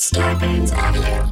Scarpins Audio.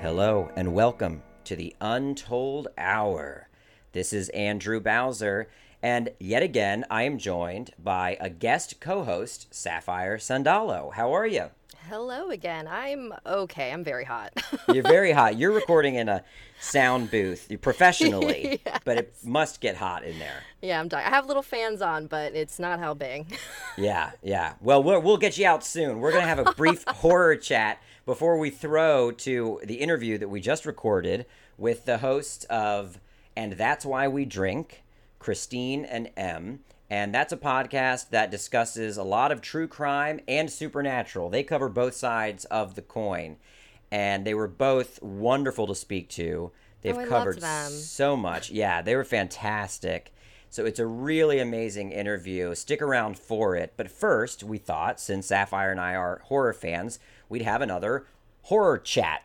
Hello and welcome to the Untold Hour. This is Andrew Bowser, and yet again I am joined by a guest co host, Sapphire Sandalo. How are you? Hello again. I'm okay. I'm very hot. You're very hot. You're recording in a sound booth professionally, but it must get hot in there. yeah, I'm dying. I have little fans on, but it's not helping. Yeah, yeah. Well, we'll, we'll get you out soon. We're going to have a brief horror chat before we throw to the interview that we just recorded with the host of And That's Why We Drink, Christine and Em. And that's a podcast that discusses a lot of true crime and supernatural. They cover both sides of the coin. And they were both wonderful to speak to. They've Oh, covered so much. Yeah, they were fantastic. So it's a really amazing interview. Stick around for it. But first, we thought, since Sapphire and I are horror fans, we'd have another horror chat.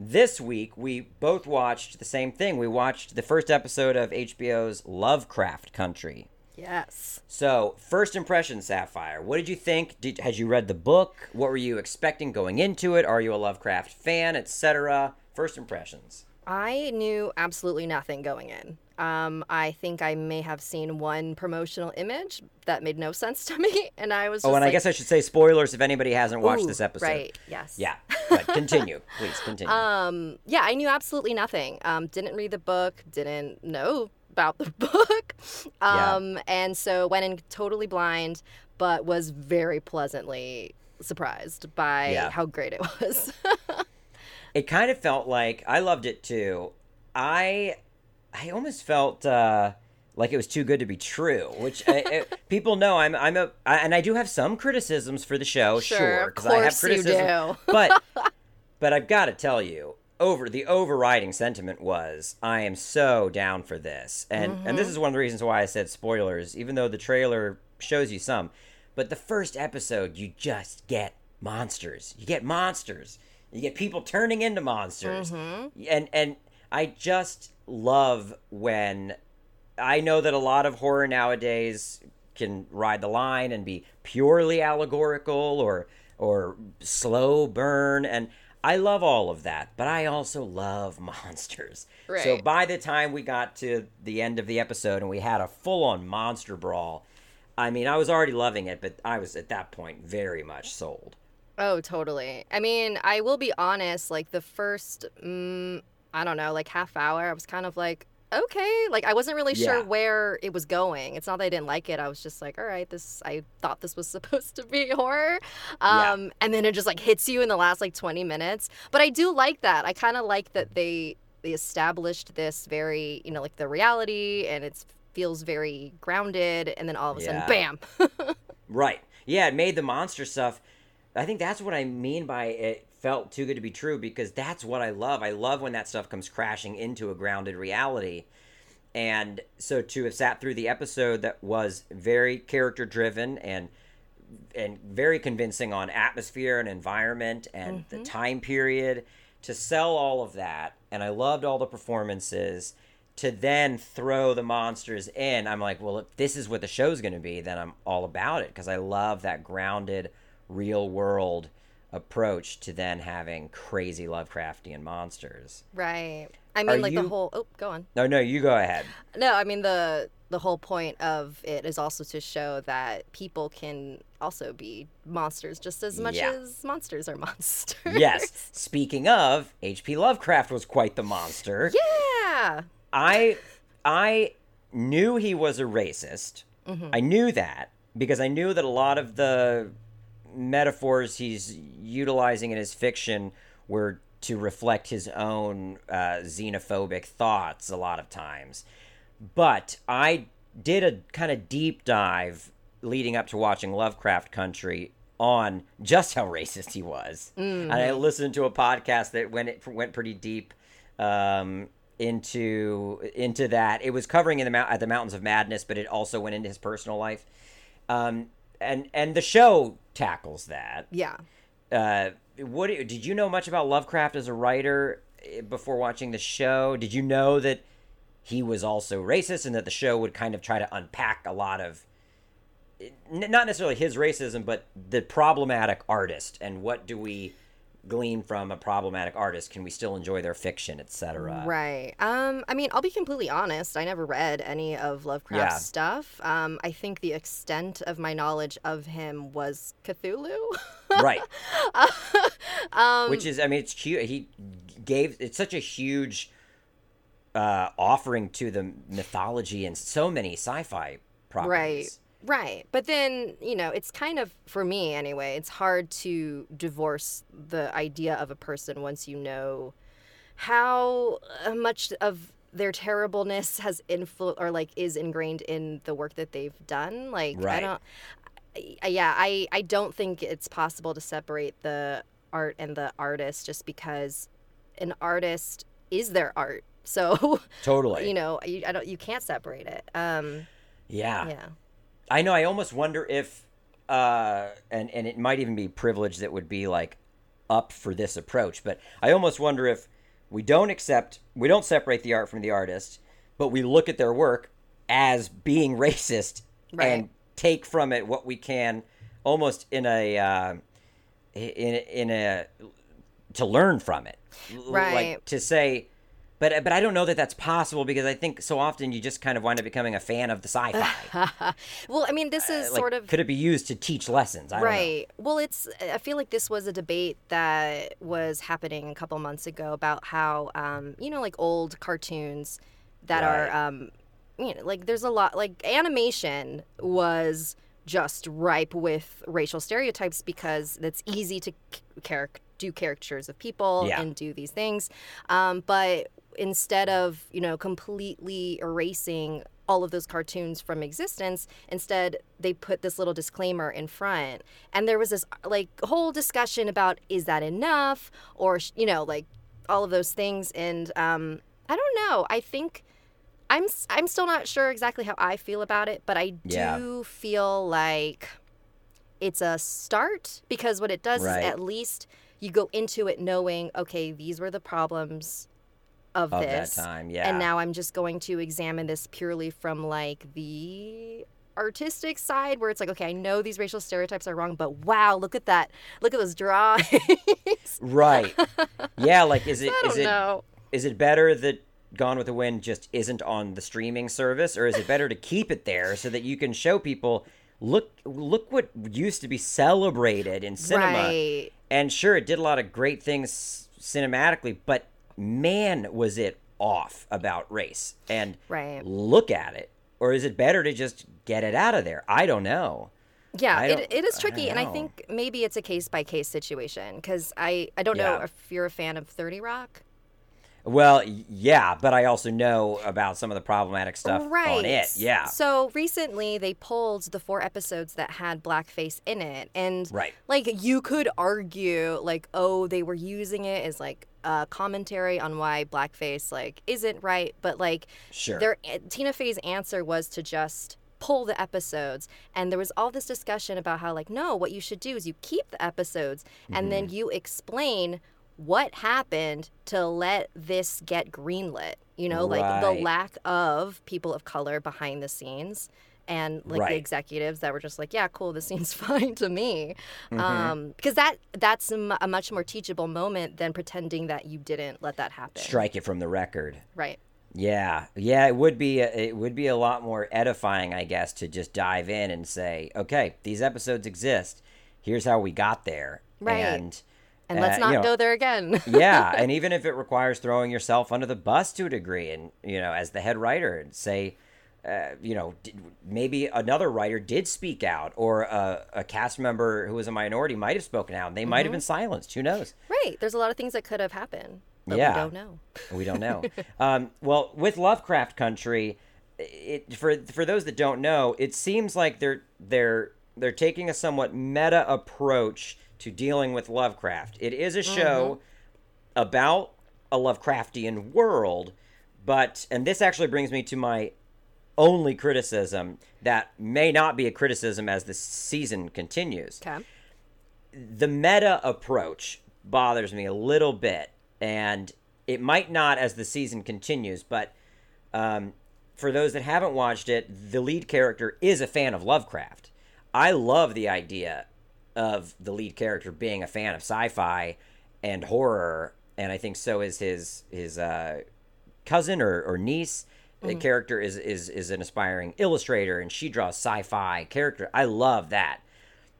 This week, we both watched the same thing. We watched the first episode of HBO's Lovecraft Country. yes. So, first impression, Sapphire. What did you think? Did, had you read the book? What were you expecting going into it? Are you a Lovecraft fan, etc.? First impressions. I knew absolutely nothing going in. Um, I think I may have seen one promotional image that made no sense to me, and I was. Oh, and I guess I should say spoilers if anybody hasn't watched this episode. Right. Yes. Yeah, but continue, please continue. Um. Yeah, I knew absolutely nothing. Um. Didn't read the book. Didn't know about the book. Yeah. Um. And so went in totally blind, but was very pleasantly surprised by Yeah. how great it was. It kind of felt like I loved it too. I, I almost felt uh, like it was too good to be true. Which uh, uh, people know I'm I'm a I, and I do have some criticisms for the show. Sure, of I have criticism, but but I've got to tell you. Over the overriding sentiment was I am so down for this, and and Mm-hmm. this is one of the reasons why I said spoilers, even though the trailer shows you some. But the first episode, you just get monsters. You get monsters. You get people turning into monsters. Mm-hmm. And and I just love when I know that a lot of horror nowadays can ride the line and be purely allegorical or or slow burn and I love all of that, but I also love monsters. So by the time we got to the end of the episode and we had a full-on monster brawl, I mean, I was already loving it, but I was at that point very much sold. Oh, totally. I mean, I will be honest, like the first, mm, I don't know, like half hour, I was kind of like, okay. Like I wasn't really Yeah. sure where it was going. It's not that I didn't like it. I was just like, all right, this, I thought this was supposed to be horror. Yeah. Um, And then it just like hits you in the last like 20 minutes. But I do like that. I kind of like that they, they established this very, you know, like the reality and it feels very grounded. And then all of a Yeah. sudden, bam. Right. Yeah, it made the monster stuff. I think that's what I mean by it felt too good to be true because that's what I love. I love when that stuff comes crashing into a grounded reality. And so to have sat through the episode that was very character driven and and very convincing on atmosphere and environment and the mm-hmm. time period to sell all of that and I loved all the performances to then throw the monsters in I'm like well if this is what the show's going to be then I'm all about it because I love that grounded real world approach to then having crazy Lovecraftian monsters. right. I Are mean, like you- the whole, oh, go on. No, no, you go ahead. No, I mean the the whole point of it is also to show that people can also be monsters just as much Yeah. as monsters are monsters. Yes. Speaking of, H.P. Lovecraft was quite the monster. Yeah. I I knew he was a racist. Mm-hmm. I knew that because I knew that a lot of the metaphors he's utilizing in his fiction were to reflect his own uh, xenophobic thoughts a lot of times. But I did a kind of deep dive leading up to watching Lovecraft Country on just how racist he was. And I listened to a podcast that went it went pretty deep um, into into that. It was covering in the at the Mountains of Madness, but it also went into his personal life. Um, and and the show tackles that. Yeah. Uh, what did you know much about Lovecraft as a writer eh, before watching the show? Did you know that he was also racist and that the show would kind of try to unpack a lot of eh, not necessarily his racism, but the problematic artist and what do we glean from a problematic artist? Can we still enjoy their fiction, etc.? Right. Um, I mean, I'll be completely honest. I never read any of Lovecraft's Yeah. stuff. Um, I think the extent of my knowledge of him was Cthulhu. right. um, Which is, I mean, it's cute. He gave it's such a huge uh, offering to the mythology and so many sci-fi properties. Right. Right. But then, you know, it's kind of, for me anyway, it's hard to divorce the idea of a person once you know how uh, much of their terribleness has influ or like is ingrained in the work that they've done. Like, I Right. don't, I, yeah, I, I don't think it's possible to separate the art and the artist just because an artist is their art. So, Totally. you know, you, I don't, you can't separate it. Um, yeah. yeah. I know. I almost wonder if, uh, and and it might even be privilege that would be like up for this approach. But I almost wonder if we don't accept, we don't separate the art from the artist, but we look at their work as being racist Right. and take from it what we can, almost in a uh, in in a to learn from it, Right. Like to say. But, but I don't know that that's possible because I think so often you just kind of wind up becoming a fan of the sci-fi. well, I mean, this is Uh, like, sort of could it be used to teach lessons? I don't know. right. Well, it's. I feel like this was a debate that was happening a couple months ago about how, um, you know, like old cartoons that Right. are, um, you know, like there's a lot like animation was just ripe with racial stereotypes because it's easy to c- charac- do caricatures of people Yeah. and do these things, um, but instead of you know completely erasing all of those cartoons from existence instead they put this little disclaimer in front. And there was this like whole discussion about is that enough? Or you know like all of those things. And um i don't know. I think i'm I'm still not sure exactly how i feel about it but i do Yeah. feel like it's a start because what it does Right. is at least you go into it knowing okay these were the problems of, Of this that time, yeah. and now i'm just going to examine this purely from like the artistic side where it's like okay i know these racial stereotypes are wrong but wow look at that look at those drawings Right. Yeah, like is it i don't it know is it better that Gone with the Wind just isn't on the streaming service or is it better to keep it there so that you can show people look look what used to be celebrated in cinema. right And sure it did a lot of great things cinematically, but man was it off about race. And Right. look at it. Or is it better to just get it out of there? I don't know. Yeah, it, don't- it is tricky, don't and I think maybe it's a case by case situation because I I don't know if you're a fan of Thirty Rock. Well, yeah, but I also know about some of the problematic stuff right. on it. Yeah. So recently they pulled the four episodes that had blackface in it, and Right. like you could argue like oh they were using it as like a commentary on why blackface like isn't right, but like Sure. their Tina Fey's answer was to just pull the episodes and there was all this discussion about how like no what you should do is you keep the episodes and Mm-hmm. then you explain what happened to let this get greenlit you know like the lack of people of color behind the scenes and like Right. the executives that were just like yeah cool this seems fine to me Mm-hmm. um because that that's a, a much more teachable moment than pretending that you didn't let that happen Strike it from the record. right Yeah, yeah, it would be a, it would be a lot more edifying, I guess, to just dive in and say, okay, these episodes exist. Here's how we got there, Right. and and let's uh, not you know, go there again yeah, and even if it requires throwing yourself under the bus to a degree, and you know, as the head writer, and say, uh, you know, did, maybe another writer did speak out, or a, a cast member who was a minority might have spoken out, and they might have been silenced. Who knows? Right. There's a lot of things that could have happened. Yeah. we don't know. We don't know. um, well, with Lovecraft Country, it, for for those that don't know, it seems like they're they're they're taking a somewhat meta approach to dealing with Lovecraft. It is a show about a Lovecraftian world, but and this actually brings me to my only criticism that may not be a criticism as the season continues. Okay. The meta approach bothers me a little bit, and it might not as the season continues, but um, for those that haven't watched it, the lead character is a fan of Lovecraft. I love the idea of the lead character being a fan of sci-fi and horror, and I think so is his his uh, cousin or, or niece. The character is, is is an aspiring illustrator, and she draws sci-fi character. I love that,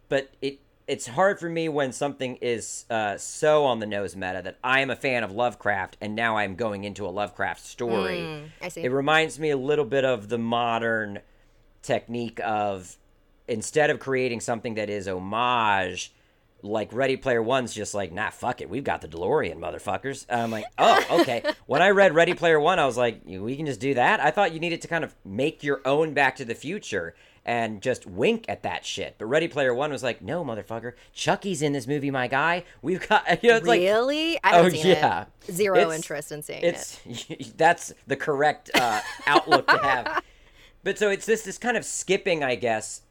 but it it's hard for me when something is uh, so on the nose meta that I am a fan of Lovecraft, and now I'm going into a Lovecraft story. Mm, I see. It reminds me a little bit of the modern technique of instead of creating something that is homage, like Ready Player One's just like, nah, fuck it, we've got the DeLorean, motherfuckers. I'm like, oh, okay. when I read Ready Player One, I was like, we can just do that. I thought you needed to kind of make your own Back to the Future and just wink at that shit. But Ready Player One was like, no, motherfucker, Chucky's in this movie, my guy. We've got, you know, it's like, really? I oh, yeah. it. Zero It's- interest in seeing it. that's the correct uh, outlook to have. But so it's this this kind of skipping, I guess.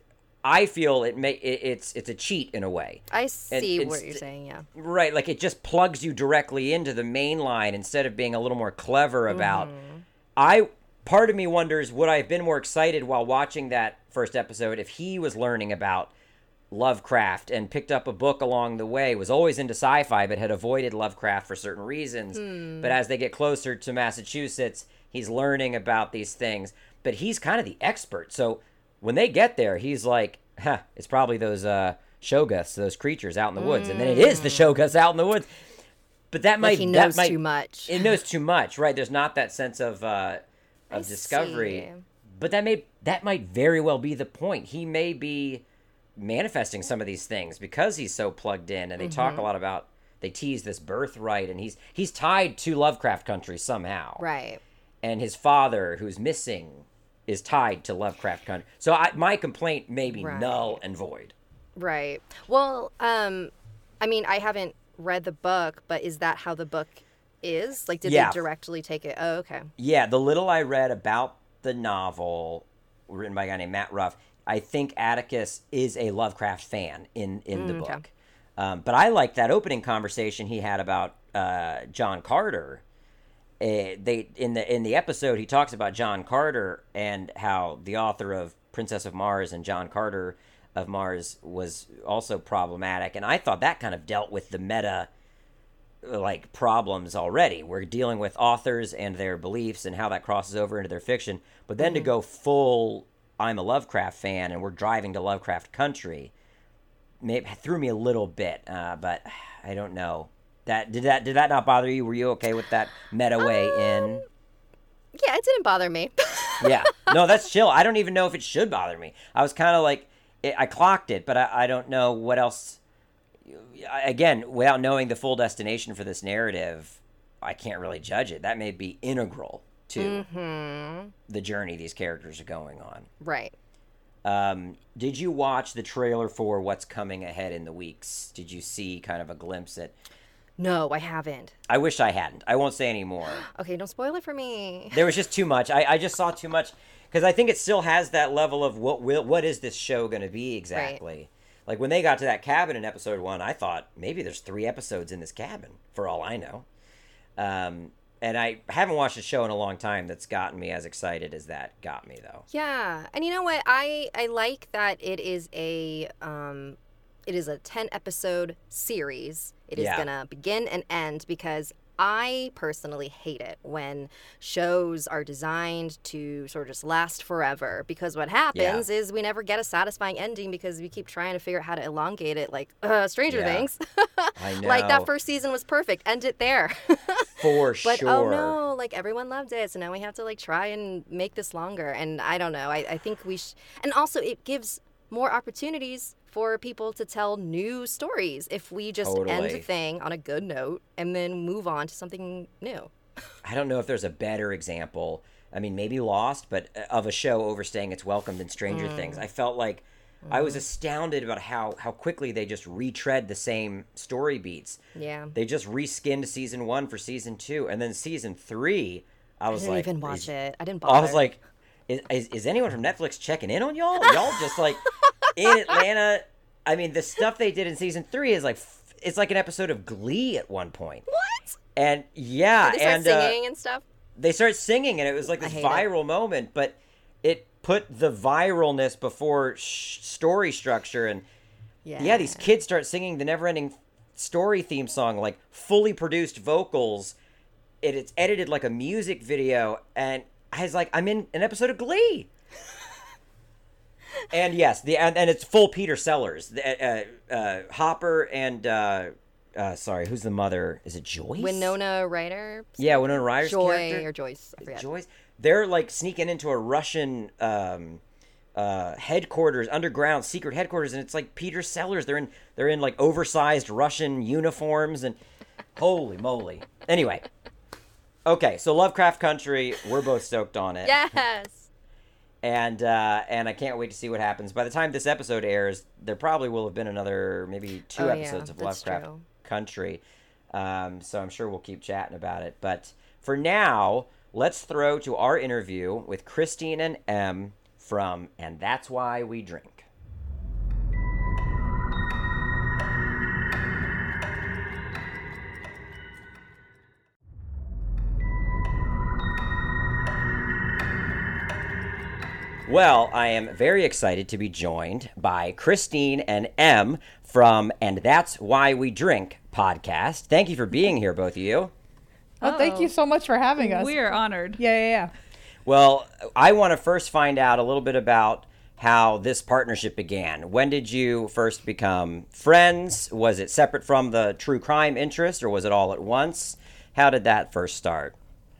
I feel it may it, it's it's a cheat in a way, I see what you're saying. Yeah. right? Like it just plugs you directly into the main line instead of being a little more clever about. Mm-hmm. I part of me wonders would I have been more excited while watching that first episode if he was learning about Lovecraft and picked up a book along the way, was always into sci fi, but had avoided Lovecraft for certain reasons. Hmm. But as they get closer to Massachusetts, he's learning about these things. But he's kind of the expert. So when they get there, he's like, huh, it's probably those uh, shoggoths, those creatures out in the woods. And then it is the shoggoths out in the woods. But that Like might he that knows might, too much. It knows too much, right? There's not that sense of uh, of I discovery. see. But that may that might very well be the point. He may be manifesting some of these things because he's so plugged in, and they talk Mm-hmm. a lot about they tease this birthright, and he's he's tied to Lovecraft country somehow, Right. and his father, who's missing, is tied to Lovecraft country. So I, my complaint may be Right. null and void. Right. Well, um, I mean, I haven't read the book, but is that how the book is? Like, did Yeah. they directly take it? Oh, okay. Yeah, the little I read about the novel written by a guy named Matt Ruff, I think Atticus is a Lovecraft fan in in the Mm, okay. book. Um, but I like that opening conversation he had about uh, John Carter. Uh, they in the in the episode he talks about John Carter and how the author of Princess of Mars and John Carter of Mars was also problematic, and I thought that kind of dealt with the meta like problems already. We're dealing with authors and their beliefs and how that crosses over into their fiction. But then to go full, I'm a Lovecraft fan and we're driving to Lovecraft country, maybe threw me a little bit. Uh, but I don't know. That did that did that not bother you? Were you okay with that meta way in? Yeah, it didn't bother me. Yeah, no, that's chill. I don't even know if it should bother me. I was kind of like, it, I clocked it, but I, I don't know what else. Again, without knowing the full destination for this narrative, I can't really judge it. That may be integral to hmm the journey these characters are going on. Right. Um, did you watch the trailer for what's coming ahead in the weeks? Did you see kind of a glimpse at? No, I haven't. I wish I hadn't. I won't say anymore. Okay, don't spoil it for me. there was just too much. I, I just saw too much because I think it still has that level of what will what is this show going to be exactly. Like when they got to that cabin in episode one, I thought maybe there's three episodes in this cabin for all I know. Um, and I haven't watched a show in a long time that's gotten me as excited as that got me though. Yeah, and you know what? I I like that it is a um, it is a ten episode series. It is Yeah. gonna begin and end because I personally hate it when shows are designed to sort of just last forever. Because what happens is we never get a satisfying ending because we keep trying to figure out how to elongate it, like uh, Stranger Yeah. Things. I know. like that first season was perfect. End it there. for But sure. But oh no, like everyone loved it, so now we have to like try and make this longer. And I don't know. I, I think we sh- and also it gives more opportunities for people to tell new stories if we just end a thing on a good note and then move on to something new. I don't know if there's a better example. I mean, maybe Lost, but uh, of a show overstaying its welcome than Stranger Mm. Things. I felt like I was astounded about how how quickly they just retread the same story beats. Yeah. They just reskinned season one for season two, and then season three. I I was didn't like, even watch it. I didn't bother. I was like, is, is, is anyone from Netflix checking in on y'all? Y'all just like in Atlanta. I mean, the stuff they did in season three is like it's like an episode of Glee at one point. What? And yeah, They start and uh, singing and stuff. they start singing, and it was like this hate it. viral moment, but it put the viralness before sh- story structure and Yeah. yeah, these kids start singing the never-ending story theme song, like fully produced vocals. It, it's edited like a music video, and I was like, I'm in an episode of Glee. And yes, the and, and it's full Peter Sellers, uh, uh, Hopper, and uh, uh, sorry, who's the mother? Is it Joyce? Winona Ryder. Yeah, Winona Ryder's Joy character. or Joyce. I. Joyce. They're like sneaking into a Russian um, uh, headquarters, underground secret headquarters, and it's like Peter Sellers. They're in they're in like oversized Russian uniforms, and holy moly. Anyway, okay, so Lovecraft Country, we're both stoked on it, Yes. And uh, and I can't wait to see what happens. By the time this episode airs, there probably will have been another maybe two Oh, yeah, episodes of Lovecraft true. Country. Um, so I'm sure we'll keep chatting about it. But for now, let's throw to our interview with Christine and Em from And That's Why We Drink. Well, I am very excited to be joined by Christine and Em from And That's Why We Drink podcast. Thank you for being here, both of you. Oh, thank you so much for having us. We are honored. yeah, yeah, yeah. Well, I want to first find out a little bit about how this partnership began. When did you first become friends? Was it separate from the true crime interest or was it all at once? How did that first start?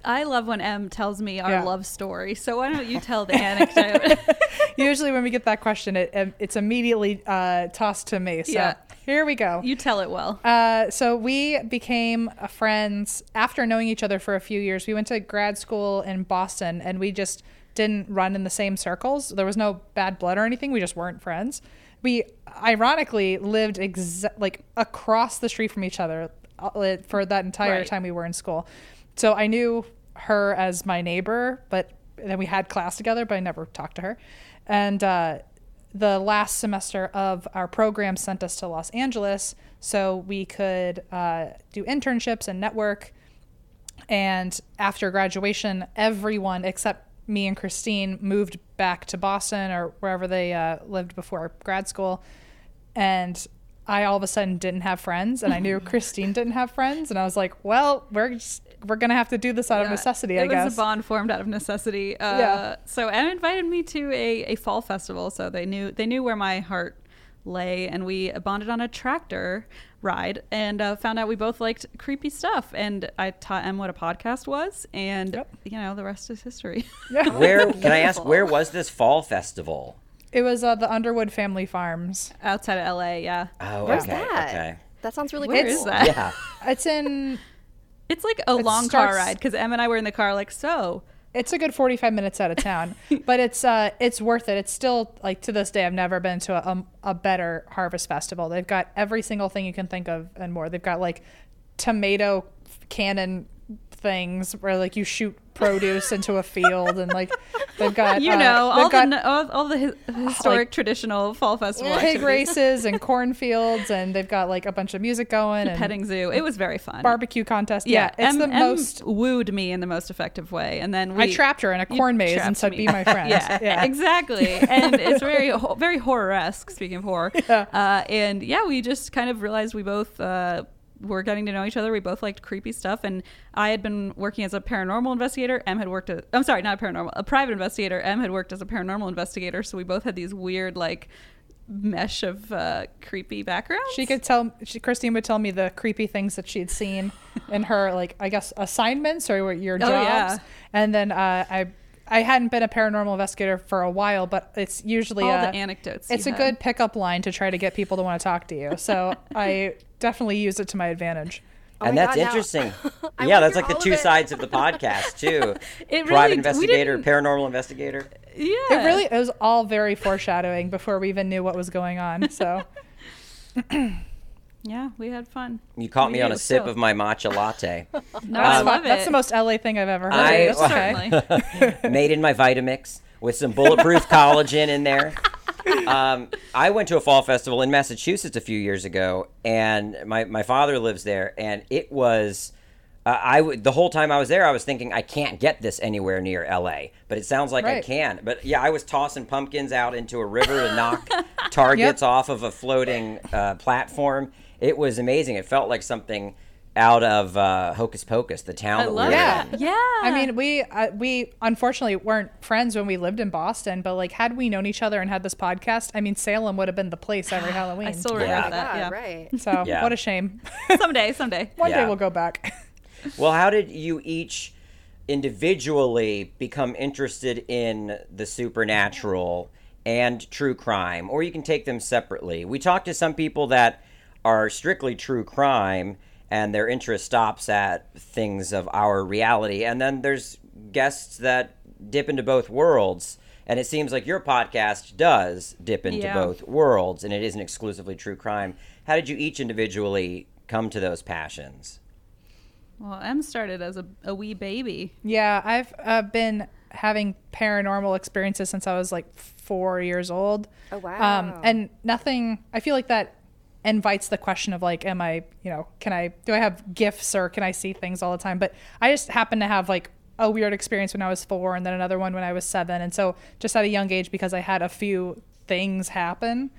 I love when Em tells me our Yeah. love story. So why don't you tell the anecdote? Usually, when we get that question, it, um, it's immediately uh, tossed to me. So Yeah. here we go. you tell it well. Uh, so we became friends after knowing each other for a few years. We went to grad school in Boston, and we just didn't run in the same circles. There was no bad blood or anything. We just weren't friends. We ironically lived exa- like across the street from each other uh, for that entire Right. time we were in school. So I knew her as my neighbor, but then we had class together, but I never talked to her. And uh, the last semester of our program sent us to Los Angeles so we could uh, do internships and network. And after graduation, everyone except me and Christine moved back to Boston or wherever they uh, lived before grad school. And I all of a sudden didn't have friends, and I knew Christine didn't have friends, and I was like, "Well, we're just we're gonna have to do this out of Yeah. necessity, it I was guess." a bond formed out of necessity. Uh, Yeah. So Em invited me to a, a fall festival, so they knew they knew where my heart lay, and we bonded on a tractor ride, and uh, found out we both liked creepy stuff. And I taught M what a podcast was, and Yep. you know the rest is history. Yeah. Where can I ask where was this fall festival? It was uh, the Underwood Family Farms. Outside of LA, yeah, Oh, Where's okay, that? okay. That sounds really Where cool. is that? Yeah. It's in. it's like a It long car ride because Em and I were in the car like so. It's a good forty-five minutes out of town, but it's uh, it's worth it. It's still like to this day, I've never been to a, um, a better harvest festival. They've got every single thing you can think of and more. They've got like tomato cannon things where like you shoot produce into a field, and like they've got You uh, know they've all got the all, all the his- historic traditional fall festival pig activities. races and cornfields, and they've got like a bunch of music going and petting zoo. It was very fun. barbecue contest. Yeah, it's Em, the Em most. wooed me in the most effective way, and then we, I trapped her in a corn maze and said, me. "Be my friend." yeah, exactly. And it's very very horror esque. Speaking of horror, Yeah. uh, and yeah, we just kind of realized we both. Uh, were getting to know each other. We both liked creepy stuff, and I had been working as a paranormal investigator. Em had worked. I'm sorry, not a paranormal, a private investigator. Em had worked as a paranormal investigator. So we both had these weird like mesh of uh, creepy backgrounds. She could tell. She, Christine would tell me the creepy things that she'd seen in her, like I guess assignments or your jobs. Oh, yeah. And then uh, I, I hadn't been a paranormal investigator for a while, but it's usually all uh, the anecdotes. It's a had. good pickup line to try to get people to want to talk to you. So I definitely use it to my advantage. Oh and my that's God, interesting. I yeah, that's like the all of two sides of the podcast too. It really- Private we investigator, paranormal investigator. Yeah, It really it was all very foreshadowing before we even knew what was going on. So Yeah, we had fun. You caught We me on a sip so- of my matcha latte, No, that's, I Um, love it. that's the most LA thing I've ever heard. I- It's okay. certainly. made in my Vitamix. with some bulletproof collagen in there. Um, I went to a fall festival in Massachusetts a few years ago, and my, my father lives there, and it was. Uh, I w- the whole time I was there, I was thinking I can't get this anywhere near L.A., but it sounds like I can. But yeah, I was tossing pumpkins out into a river to knock targets off of a floating uh, platform. It was amazing. It felt like something out of uh, Hocus Pocus, the town I that we love were Yeah. in. Yeah. I mean, we uh, we unfortunately weren't friends when we lived in Boston, but like had we known each other and had this podcast, I mean, Salem would have been the place every Halloween. I still Yeah. that. Yeah, Yeah. right. so Yeah. what a shame. someday, someday. One Yeah. day we'll go back. Well, how did you each individually become interested in the supernatural and true crime? Or you can take them separately. We talked to some people that are strictly true crime and their interest stops at things of our reality. And then there's guests that dip into both worlds. And it seems like your podcast does dip into Yeah. both worlds and it isn't exclusively true crime. How did you each individually come to those passions? Well, M started as a, a wee baby. Yeah, I've uh, been having paranormal experiences since I was like four years old. Oh, wow. Um, and nothing. I feel like that invites the question of like, am I, you know, can I, do I have gifts or can I see things all the time? But I just happen to have like a weird experience when I was four, and then another one when I was seven, and so just at a young age because I had a few things happen.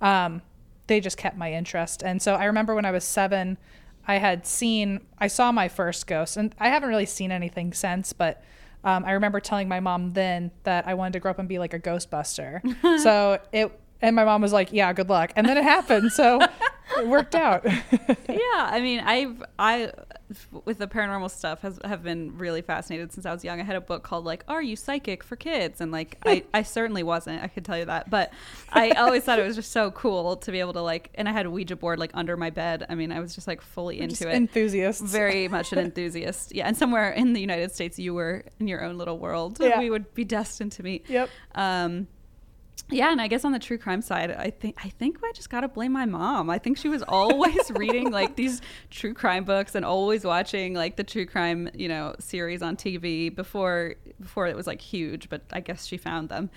Um, they just kept my interest. And so I remember when I was seven, I had seen, I saw my first ghost, and I haven't really seen anything since, but um, I remember telling my mom then that I wanted to grow up and be like a Ghostbuster. so it, and my mom was like, yeah, good luck. And then it happened. So it worked out. yeah, I mean, I've I with the paranormal stuff has have been really fascinated since I was young. I had a book called like "Are You Psychic?" for kids, and like I I certainly wasn't. I could tell you that, but I always thought it was just so cool to be able to like. And I had a Ouija board like under my bed. I mean, I was just like fully into Just it. enthusiasts. Very much an enthusiast. Yeah, and somewhere in the United States, you were in your own little world. Yeah. We would be destined to meet. Yep. Um, yeah, and I guess on the true crime side, I think I think I just gotta blame my mom. I think she was always reading like these true crime books and always watching like the true crime, you know, series on TV before before it was like huge. But I guess she found them.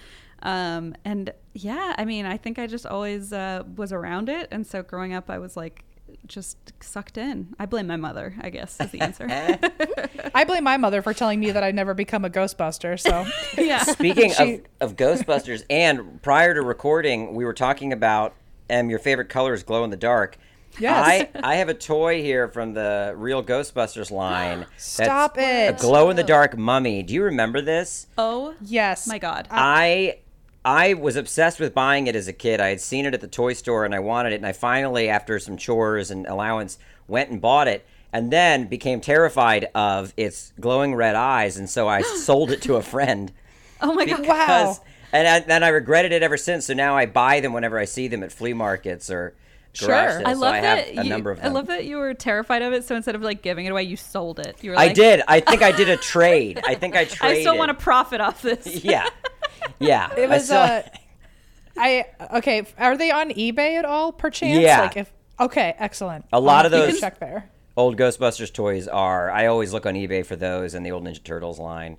Um, and yeah, I mean, I think I just always uh, was around it, and so growing up, I was like just sucked in. I blame my mother. I guess is the answer. I blame my mother for telling me that I'd never become a Ghostbuster. So yeah. Speaking She- of, of Ghostbusters, and prior to recording, we were talking about um, your favorite color is glow in the dark. Yes. I, I have a toy here from the real Ghostbusters line. Stop that's it. A glow in the dark mummy. Do you remember this? Oh yes. my god. I I was obsessed with buying it as a kid. I had seen it at the toy store and I wanted it, and I finally, after some chores and allowance, went and bought it. And then became terrified of its glowing red eyes, and so I sold it to a friend. oh my god. Wow. And I, then I regretted it ever since. So now I buy them whenever I see them at flea markets or garage Sure. sales. I so love I that. have a you, number of I love that you were terrified of it. So instead of like giving it away, you sold it. You were I like, did. I think I did a trade. I think I traded. I still want to profit off this. Yeah, yeah. It I was still- uh I okay, are they on eBay at all perchance? Yeah. Like if okay, excellent. A lot I'll of those- check there. old Ghostbusters toys are. I always look on eBay for those and the old Ninja Turtles line.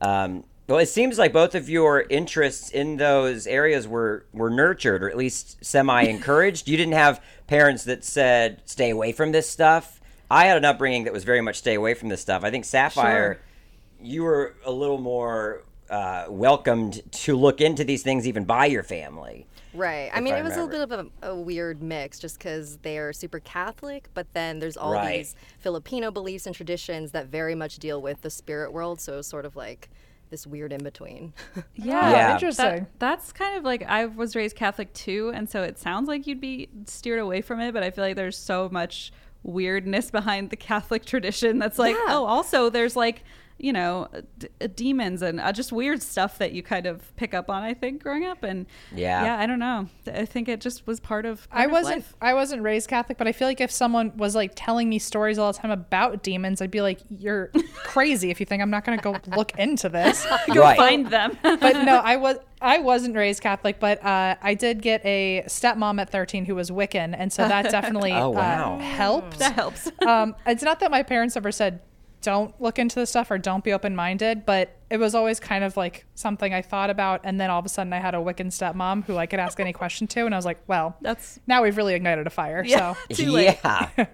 Um, well, it seems like both of your interests in those areas were were nurtured, or at least semi encouraged. you didn't have parents that said, "Stay away from this stuff." I had an upbringing that was very much "Stay away from this stuff." I think Sapphire, Sure. you were a little more uh, welcomed to look into these things even by your family. Right. I mean, I it was a little bit of a, a weird mix just because they're super Catholic, but then there's all Right. these Filipino beliefs and traditions that very much deal with the spirit world. So it was sort of like this weird in between. Yeah, Yeah. interesting. That, that's kind of like I was raised Catholic too, and so it sounds like you'd be steered away from it, but I feel like there's so much weirdness behind the Catholic tradition that's like, Yeah. oh, also there's like, you know, d- uh, demons and uh, just weird stuff that you kind of pick up on. I think growing up, and Yeah. yeah, I don't know. I think it just was part of. Part I of wasn't life. I wasn't raised Catholic, but I feel like if someone was like telling me stories all the time about demons, I'd be like, You're crazy if you think I'm not gonna go look into this. Go Right. find them. but no, I was I wasn't raised Catholic, but uh, I did get a stepmom at 13 who was Wiccan, and so that definitely Oh, wow. uh, helped. that helps. um, it's not that my parents ever said don't look into this stuff or don't be open minded. But it was always kind of like something I thought about. And then all of a sudden I had a Wiccan stepmom who I could ask any question to. And I was like, well, That's now we've really ignited a fire. Yeah. So Too late. Yeah.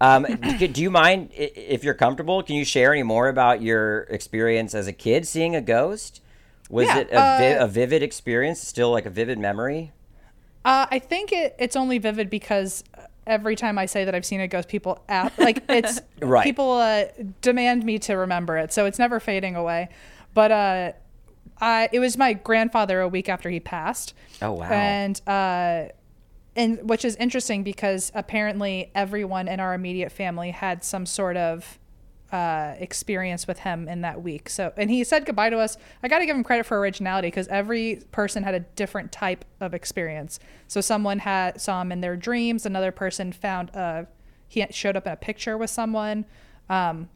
um, do you mind if you're comfortable? Can you share any more about your experience as a kid seeing a ghost? Was Yeah, it a, vi- uh, a vivid experience? Still like a vivid memory? Uh, I think it, it's only vivid because every time I say that I've seen a ghost, people ask, like it's Right. people uh, demand me to remember it, so it's never fading away. But uh, I it was my grandfather a week after he passed. Oh, wow. And uh, and which is interesting because apparently everyone in our immediate family had some sort of uh, experience with him in that week. So, and he said goodbye to us. I got to give him credit for originality because every person had a different type of experience. So, someone had saw him in their dreams. Another person found uh he showed up in a picture with someone. Um,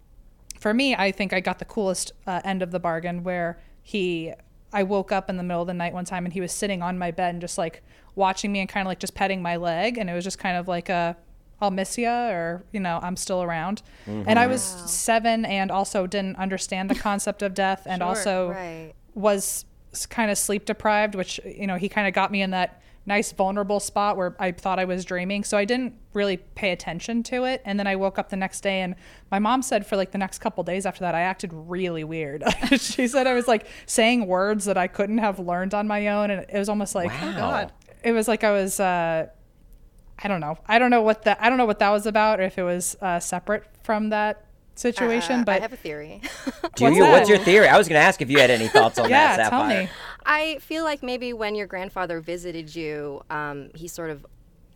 for me, I think I got the coolest uh, end of the bargain where he, I woke up in the middle of the night one time and he was sitting on my bed and just like watching me and kind of like just petting my leg. And it was just kind of like a, I'll miss you or, you know, I'm still around. And I was seven and also didn't understand the concept of death and Sure. also Right. was kind of sleep deprived, which, you know, he kind of got me in that nice vulnerable spot where I thought I was dreaming. So I didn't really pay attention to it. And then I woke up the next day and my mom said for like the next couple days after that, I acted really weird. she said I was like saying words that I couldn't have learned on my own. And it was almost like, Wow. God. it was like I was, uh, I don't know. I don't know what that, I don't know what that was about or if it was uh, separate from that situation, Uh, but I have a theory. Do What's you? What's your theory? I was going to ask if you had any thoughts on yeah, that, tell me. I feel like maybe when your grandfather visited you, um, he sort of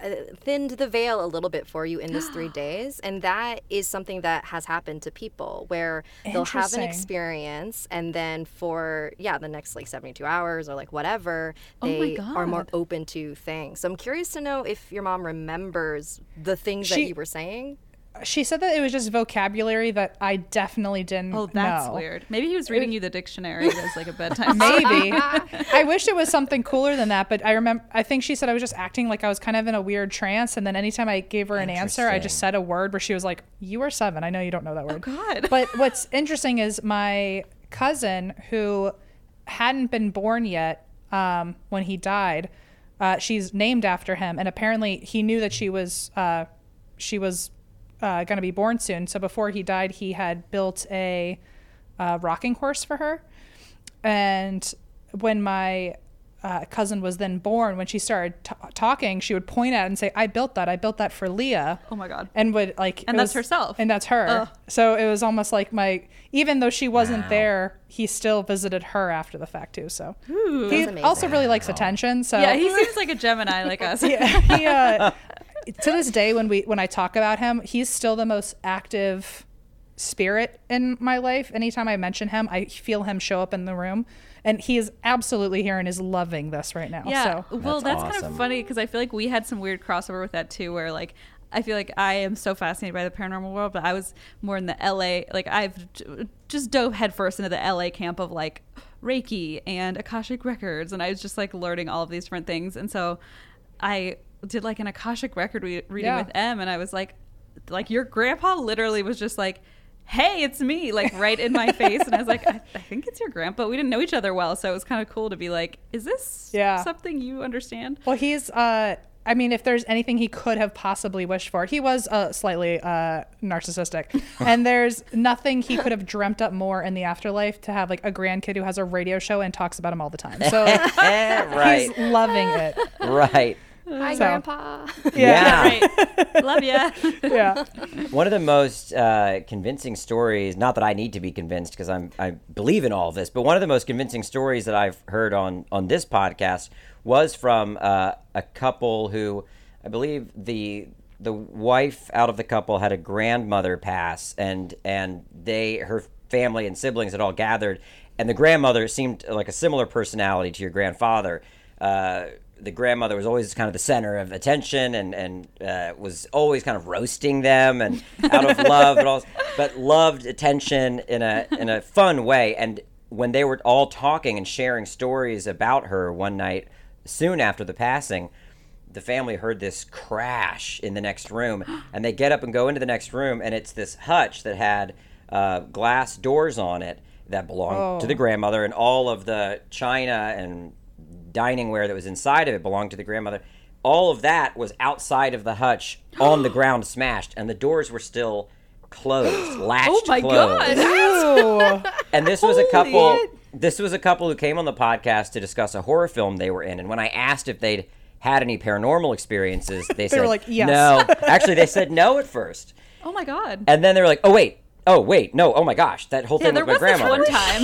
Uh, thinned the veil a little bit for you in this three days. And that is something that has happened to people where they'll have an experience and then for, yeah, the next like 72 hours or like whatever, Oh they are more open to things. So I'm curious to know if your mom remembers the things that you were saying. She said that it was just vocabulary that I definitely didn't know. Oh, that's know. weird. Maybe he was reading you the dictionary as like a bedtime. Maybe. I wish it was something cooler than that, but I remember I think she said I was just acting like I was kind of in a weird trance and then anytime I gave her an answer, I just said a word where she was like, "You are 7. I know you don't know that word." Oh, God. But what's interesting is my cousin who hadn't been born yet um, when he died, uh, she's named after him and apparently he knew that she was uh, she was uh, going to be born soon. So before he died, he had built a uh, rocking horse for her. And when my uh, cousin was then born, when she started t- talking, she would point at and say, "I built that. I built that for Leah." Oh my God. And would like, And that's was- herself. and that's her. Ugh. So it was almost like my, even though she wasn't Wow. there, he still visited her after the fact too. So Ooh. he also really likes attention. So Yeah, he seems like a Gemini like us. yeah, he, uh, to this day when we when I talk about him, he's still the most active spirit in my life. Anytime I mention him, I feel him show up in the room, and he is absolutely here and is loving this right now. Yeah. So well, That's that's, kind of funny because I feel like we had some weird crossover with that too, where like I feel like I am so fascinated by the paranormal world, but I was more in the LA. Like I've just dove headfirst into the LA camp of like Reiki and Akashic records, and I was just like learning all of these different things, and so I did like an Akashic record re- reading Yeah. with Em, and I was like, like your grandpa literally was just like. Hey, it's me, like right in my face. And I was like, I, I think it's your grandpa. We didn't know each other well. So it was kind of cool to be like, is this Yeah. something you understand? well, he's. uh I mean, if there's anything he could have possibly wished for, he was uh, slightly uh, narcissistic, and there's nothing he could have dreamt up more in the afterlife to have like a grandkid who has a radio show and talks about him all the time. So right, he's loving it. right. Hi, So- Grandpa. Yeah. Right. Love ya. Yeah. One of the most uh, convincing stories, not that I need to be convinced because I'm I believe in all of this, but one of the most convincing stories that I've heard on on this podcast was from uh, a couple who I believe the the wife out of the couple had a grandmother pass and and they her family and siblings had all gathered and the grandmother seemed like a similar personality to your grandfather. Uh, the grandmother was always kind of the center of attention and and uh, was always kind of roasting them and out of love, but also but loved attention in a in a fun way. And when they were all talking and sharing stories about her one night, soon after the passing, the family heard this crash in the next room, and they get up and go into the next room, and it's this hutch that had uh, glass doors on it that belonged to Oh. the grandmother, and all of the china and dining ware that was inside of it belonged to the grandmother. All of that was outside of the hutch on the ground, smashed, and the doors were still closed, latched Oh my closed. god! And this was a couple. shit. This was a couple who came on the podcast to discuss a horror film they were in. And when I asked if they'd had any paranormal experiences, they, said were like, "Yes." no. Actually, they said no at first, oh my god! and then they were like, oh wait, oh wait, no, oh my gosh, that whole Yeah, thing there with my was this grandmother. one time.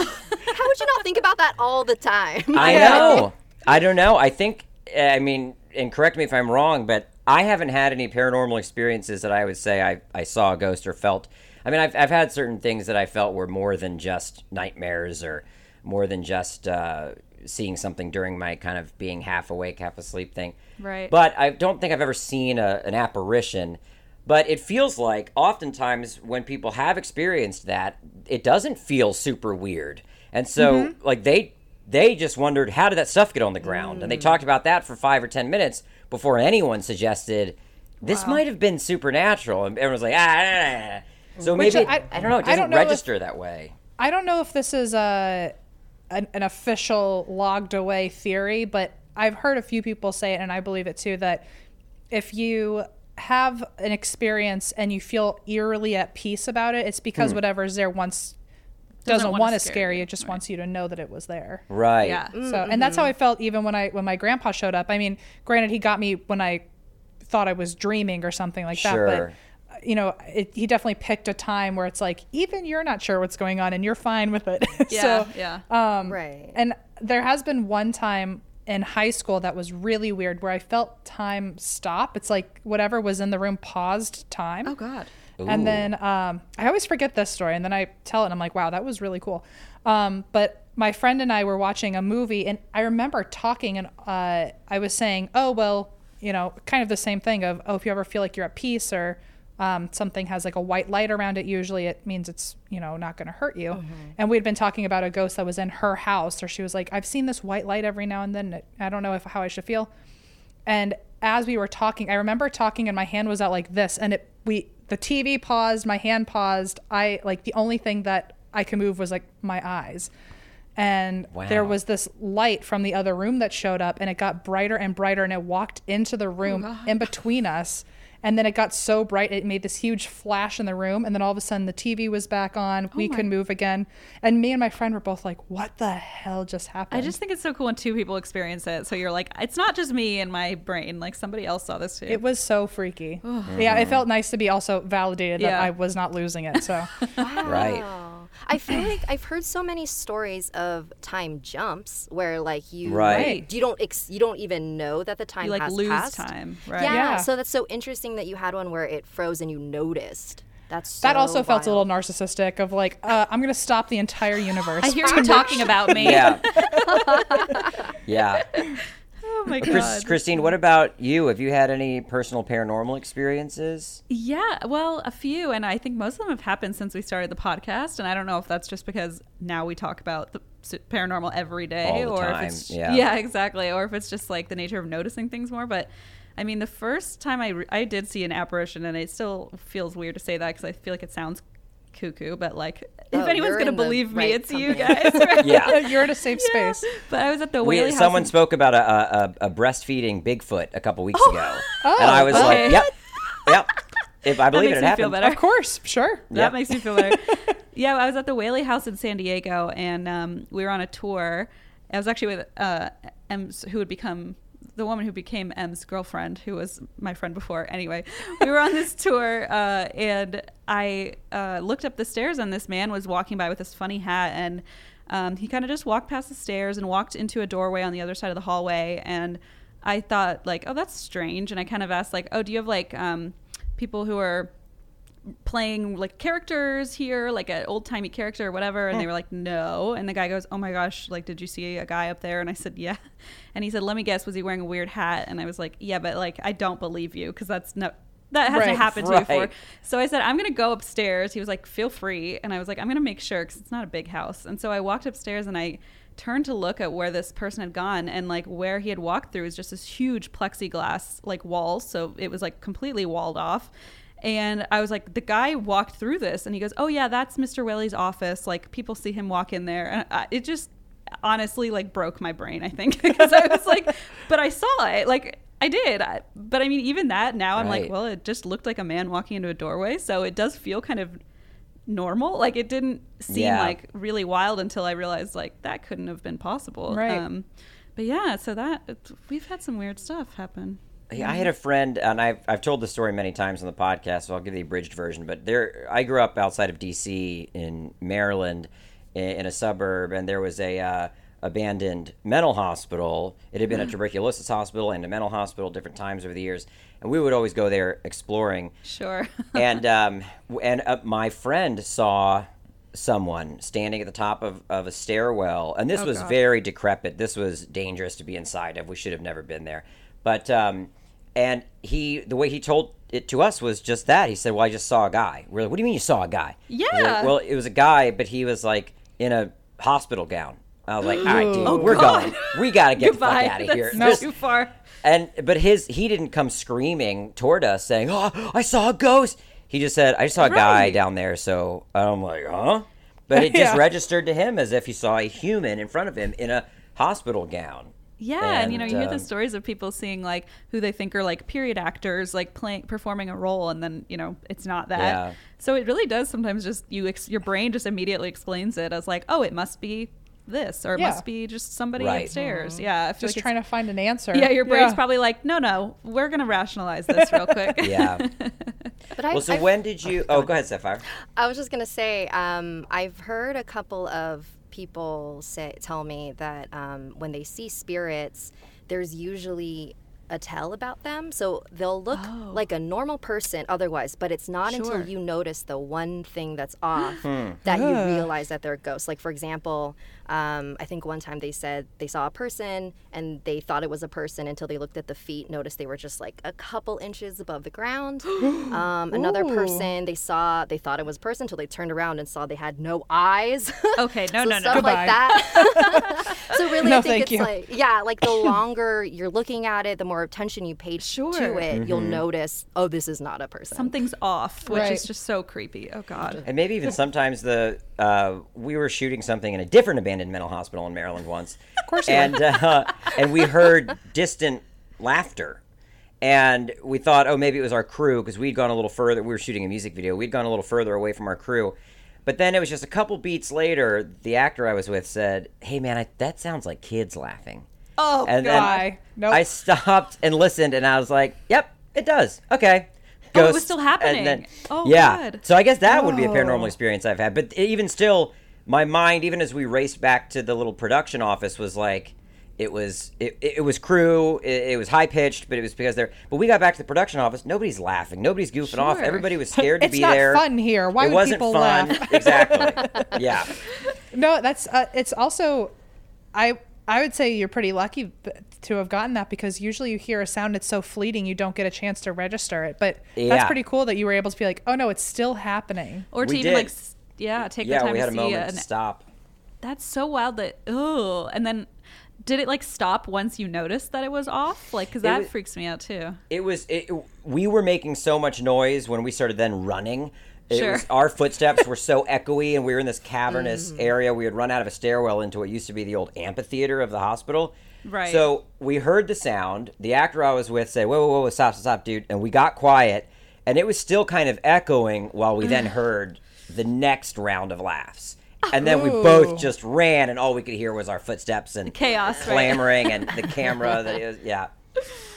How would you not think about that all the time? I know. I don't know. I think. I mean, and correct me if I'm wrong, but I haven't had any paranormal experiences that I would say I, I saw a ghost or felt. I mean, I've, I've had certain things that I felt were more than just nightmares or more than just uh, seeing something during my kind of being half awake, half asleep thing. Right. But I don't think I've ever seen a, an apparition. But it feels like oftentimes when people have experienced that, it doesn't feel super weird. And so, Mm-hmm. like, they they just wondered how did that stuff get on the ground Mm. and they talked about that for five or ten minutes before anyone suggested this might have been supernatural and everyone was like ah, ah, ah, ah." so Which maybe I- I, don't know it doesn't don't if- register that way I don't know if this is a an, an official logged away theory, but I've heard a few people say it, and I believe it too. That if you have an experience and you feel eerily at peace about it, it's because whatever's there once Doesn't doesn't, wanna scare scare you. you. It just wants you to know that it was there. right Yeah. So, and that's how I felt even when I when my grandpa showed up. I mean, granted, he got me when I thought I was dreaming or something like that, Sure. but uh, you know, it, he definitely picked a time where it's like even you're not sure what's going on and you're fine with it. Yeah, so, yeah. um, Right. And there has been one time in high school that was really weird where I felt time stop. It's like whatever was in the room paused time. oh god. And then um, I always forget this story, and then I tell it, and I'm like, wow, that was really cool. Um, but my friend and I were watching a movie, and I remember talking, and uh, I was saying, oh, well, you know, kind of the same thing of, oh, if you ever feel like you're at peace or um, something has like a white light around it, usually it means it's, you know, not going to hurt you. And we'd been talking about a ghost that was in her house, or she was like, I've seen this white light every now and then. I don't know if how I should feel. And as we were talking, I remember talking and my hand was out like this and it we the TV paused, my hand paused. I like the only thing that I could move was like my eyes. And there was this light from the other room that showed up and it got brighter and brighter and it walked into the room oh, in between us. And then it got so bright it made this huge flash in the room and then all of a sudden the TV was back on. Oh we could move again. And me and my friend were both like, "What the hell just happened?" I just think it's so cool when two people experience it. So you're like, it's not just me and my brain. Like somebody else saw this too. It was so freaky. Yeah, it mm-hmm. felt nice to be also validated that Yeah. I was not losing it. So Right. Wow. I feel like I've heard so many stories of time jumps where like you Right. you don't ex- you don't even know that the time you like has lose passed. time, right? Yeah, Yeah. So that's so interesting that you had one where it froze and you noticed. That's so that also felt a little narcissistic of like, uh, I'm going to stop the entire universe. I hear you talking about me. yeah yeah Oh my god. christine what about you have you had any personal paranormal experiences Yeah, well, a few, and I think most of them have happened since we started the podcast. And I don't know if that's just because now we talk about the paranormal every day, All the or time, if it's yeah. exactly, or if it's just like the nature of noticing things more. But I mean, the first time I re- I did see an apparition, and it still feels weird to say that because I feel like it sounds cuckoo, but like Oh, if anyone's gonna in the believe me, right it's you guys. Right? yeah You're in a safe Yeah. space. But I was at the we, Whaley House. someone in- spoke about a, a, a, a breastfeeding Bigfoot a couple weeks ago, Oh, and I was okay. like, "Yep, yep." If I believe makes it, it me feel happened. better. Of course, sure. That Yep. makes me feel better. yeah, I was at the Whaley House in San Diego, and um, we were on a tour. I was actually with uh, Em's, who would become the woman who became Em's girlfriend, who was my friend before. Anyway, we were on this tour, uh, and I uh, looked up the stairs, and this man was walking by with this funny hat, and um, he kind of just walked past the stairs and walked into a doorway on the other side of the hallway, and I thought like, oh, that's strange, and I kind of asked like, oh, do you have like um, people who are playing like characters here, like an old timey character or whatever. And they were like, no. And the guy goes, oh my gosh, like, did you see a guy up there? And I said, yeah. And he said, let me guess, was he wearing a weird hat? And I was like, yeah, but like, I don't believe you because that's no. That hasn't Right, happened to you before. So I said, I'm going to go upstairs. He was like, feel free. And I was like, I'm going to make sure because it's not a big house. And so I walked upstairs and I turned to look at where this person had gone and like where he had walked through is just this huge plexiglass like wall So it was like completely walled off And I was like, the guy walked through this, and he goes, "Oh yeah, that's Mr. Willie's office. Like people see him walk in there." And I, it just honestly like broke my brain. I think because I was like, but I saw it. Like I did. I, but I mean, even that now, I'm Right. like, well, it just looked like a man walking into a doorway, so it does feel kind of normal. Like it didn't seem Yeah. like really wild until I realized like that couldn't have been possible. Right. Um, but yeah, so that we've had some weird stuff happen. Yeah, I had a friend, and I've, I've told the story many times on the podcast, so I'll give the abridged version. But there, I grew up outside of D.C. in Maryland, in, in a suburb, and there was a uh, abandoned mental hospital. It had been a tuberculosis hospital and a mental hospital different times over the years, and we would always go there exploring. Sure. and um, and uh, my friend saw someone standing at the top of, of a stairwell, and this Oh, was God. very decrepit. This was dangerous to be inside of. We should have never been there. But um, and he, the way he told it to us was just that. He said, "Well, I just saw a guy." We're like, "What do you mean you saw a guy?" He's like, Yeah. well, it was a guy, but he was like in a hospital gown. I was like, "All right, dude, Oh, we're God. going. We got to get the fuck out of here." There's- too far. and but his he didn't come screaming toward us saying, "Oh, I saw a ghost." He just said, "I just saw a guy down there." So I'm like, "Huh?" But it just Yeah. registered to him as if he saw a human in front of him in a hospital gown. Yeah, and, you know, you hear um, the stories of people seeing like who they think are like period actors, like playing performing a role, and then you know it's not that. Yeah. So it really does sometimes just you ex- your brain just immediately explains it as like, oh, it must be this, or it Yeah. must be just somebody Right. upstairs. Yeah, I feel Just like trying to find an answer. Yeah, your brain's probably like, no, no, we're gonna rationalize this real quick. Yeah. But I, well, so I've- when did you? Oh, go ahead, Sapphire. I was just gonna say, um, I've heard a couple of people say tell me that um, when they see spirits, there's usually a tell about them. So they'll look like a normal person otherwise, but it's not Sure. until you notice the one thing that's off that you realize that they're ghosts. Like for example, um, I think one time they said they saw a person and they thought it was a person until they looked at the feet, noticed they were just like a couple inches above the ground. um, another Ooh. person they saw they thought it was a person until they turned around and saw they had no eyes. Okay, no, so no, no. stuff Goodbye. like that. so really, No, I think thank it's you. like yeah, like the longer you're looking at it, the more attention you pay Sure. to it, you'll Mm-hmm. notice. Oh, this is not a person. Something's off, which Right. is just so creepy. Oh God. And maybe even sometimes the uh, we were shooting something in a different abandoned mental hospital in Maryland once. Of course you and uh, and we heard distant laughter. And we thought, oh, maybe it was our crew because we'd gone a little further. We were shooting a music video. We'd gone a little further away from our crew. But then it was just a couple beats later, the actor I was with said, hey, man, I, that sounds like kids laughing. Oh, And then guy. Nope. I stopped and listened, and I was like, "Yep, it does. Okay." Oh, it was still And happening. then- Oh, yeah. good. So I guess that would be a paranormal Oh. experience I've had. But even still, my mind, even as we raced back to the little production office, was like, it was it, it was crew. It, it was high pitched, but it was because they're. But we got back to the production office. Nobody's laughing. Nobody's goofing off. Everybody was scared to It's be not there. fun here. Why it wasn't fun. laugh? exactly. Yeah. No, that's uh, it's also I I would say you're pretty lucky to have gotten that because usually you hear a sound it's so fleeting you don't get a chance to register it. But Yeah. that's pretty cool that you were able to be like, "Oh no, it's still happening." Or to We even did. like, yeah, take the Yeah. time We had to a see moment an to stop. That's so wild that oh, and then did it like stop once you noticed that it was off? Like, because that was- freaks me out too. it was it, we were making so much noise when we started then running it Sure. was our footsteps were so echoey and we were in this cavernous mm-hmm. area. We had run out of a stairwell into what used to be the old amphitheater of the hospital. Right. so we heard the sound. The actor i was with said whoa whoa whoa stop stop dude and we got quiet and it was still kind of echoing while we then heard the next round of laughs. And then we both oh. just ran and all we could hear was our footsteps and chaos, right? clamoring and the camera that is yeah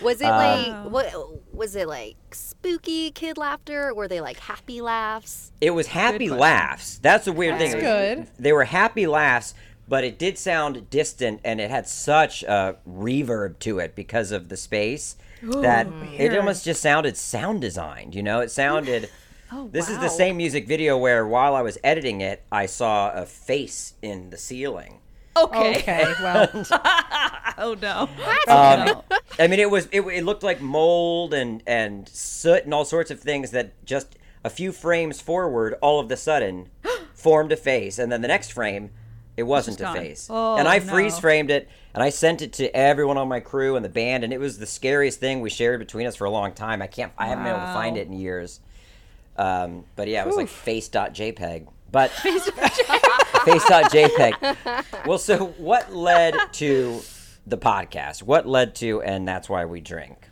Was it Um, like what? Was it like spooky kid laughter? Or were they like happy laughs? It was happy question. laughs. That's the weird That's thing. good. They were happy laughs, but it did sound distant and it had such a reverb to it because of the space that it almost just sounded sound designed. You know, it sounded. Oh, This is the same music video where while I was editing it, I saw a face in the ceiling. Okay. Okay, well, Oh no. Um, no. I mean, it was it, it looked like mold and and soot and all sorts of things that just a few frames forward, all of the sudden, formed a face, and then the next frame, it wasn't a face. Oh, and I no. freeze framed it, and I sent it to everyone on my crew and the band, and it was the scariest thing we shared between us for a long time. I can't, I haven't been able to find it in years. Um, but yeah, it was like face.jpg. But face.jpg. Well, so what led to the podcast? What led to, and that's why we drink?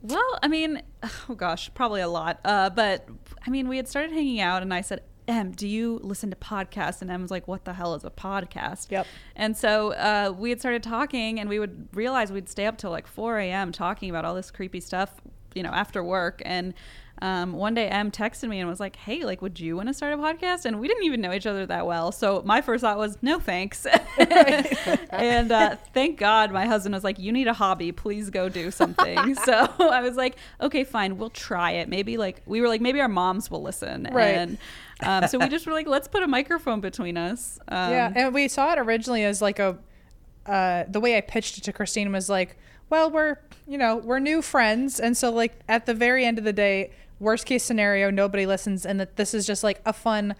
Well, I mean, oh gosh, probably a lot. Uh, but I mean, we had started hanging out, and I said, Em, do you listen to podcasts? And Em was like, what the hell is a podcast? Yep. And so uh, we had started talking, and we would realize we'd stay up till like 4 a.m. talking about all this creepy stuff, you know, after work. And um, one day Em texted me and was like, "Hey, like, would you want to start a podcast?" And we didn't even know each other that well, so my first thought was, "No, thanks." and uh, thank God my husband was like, "You need a hobby, please go do something." so I was like, "Okay, fine, we'll try it. Maybe like we were like, maybe our moms will listen." Right. And um, so we just were like, "Let's put a microphone between us." Um, yeah, and we saw it originally as like a. Uh, the way I pitched it to Christine was like, well, we're you know we're new friends, and so like at the very end of the day, worst case scenario, nobody listens, and that this is just like a fun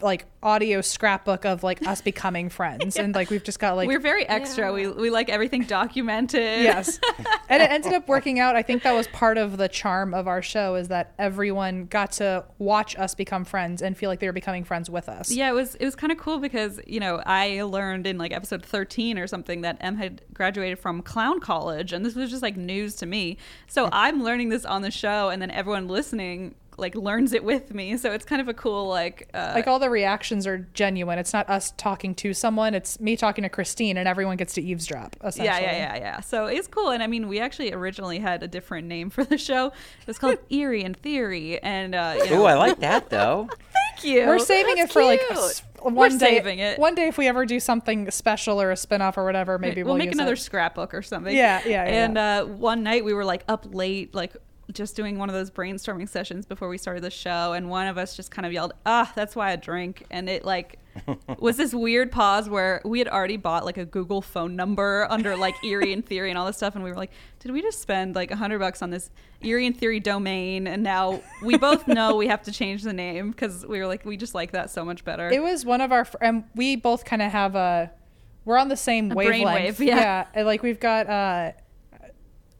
like audio scrapbook of like us becoming friends and like we've just got like we're very extra. Yeah. We we like everything documented. yes and it ended up working out i think that was part of the charm of our show is that everyone got to watch us become friends and feel like they were becoming friends with us Yeah, it was it was kind of cool because you know I learned in like episode thirteen or something that Em had graduated from clown college, and this was just like news to me. So I'm learning this on the show, and then everyone listening like learns it with me. So it's kind of a cool like uh, like all the reactions are genuine it's not us talking to someone it's me talking to christine and everyone gets to eavesdrop essentially yeah, yeah, yeah, yeah. So it's cool, and I mean, we actually originally had a different name for the show. It was called Eerie and Theory, and uh, you know, Ooh, I like that though. thank you. we're saving it That's for like cute. s- one day saving it. one day if we ever do something special or a spin-off or whatever maybe we'll, we'll, make use another it. scrapbook or something. Yeah, yeah, yeah. And uh, one night we were like up late, like just doing one of those brainstorming sessions before we started the show, and one of us just kind of yelled, "Ah, that's why I drink," and it like was this weird pause where we had already bought like a Google phone number under like Eerie and Theory and all this stuff, and we were like, "Did we just spend like a hundred bucks on this Eerie and Theory domain?" And now we both know we have to change the name because we were like, we just like that so much better. It was one of our, fr- and we both kind of have a, we're on the same A wavelength. brainwave, yeah. and, like we've got, uh,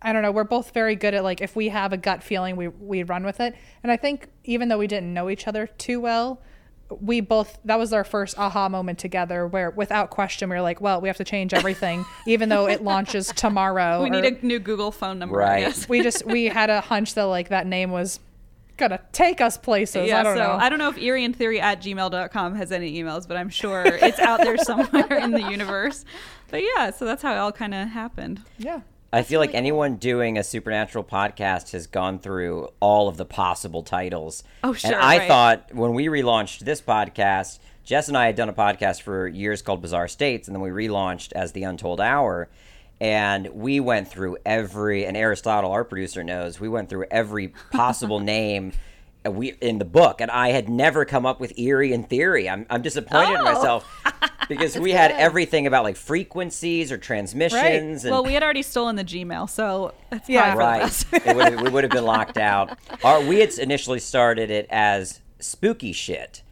I don't know, we're both very good at like if we have a gut feeling, we we run with it. And I think even though we didn't know each other too well, we both that was our first aha moment together where without question we were like, well, we have to change everything, even though it launches tomorrow. we or- need a new Google phone number. Right. I guess. we just we had a hunch that like that name was gonna take us places. Yeah, I don't so know. I don't know if Eerie in Theory at gmail.com has any emails, but I'm sure it's out there somewhere in the universe. But yeah, so that's how it all kind of happened. yeah. I feel like anyone doing a supernatural podcast has gone through all of the possible titles. Oh, sure, And I right. thought when we relaunched this podcast, Jess and I had done a podcast for years called Bizarre States, and then we relaunched as The Untold Hour. And we went through every, and Aristotle, our producer, knows, we went through every possible name we in the book, and I had never come up with Eerie in theory. I'm, I'm disappointed in Oh. myself because we had everything about like frequencies or transmissions. And, Well, we had already stolen the Gmail, so that's Yeah. probably for the Right. best. it would we would have been locked out. Our, we had initially started it as spooky shit.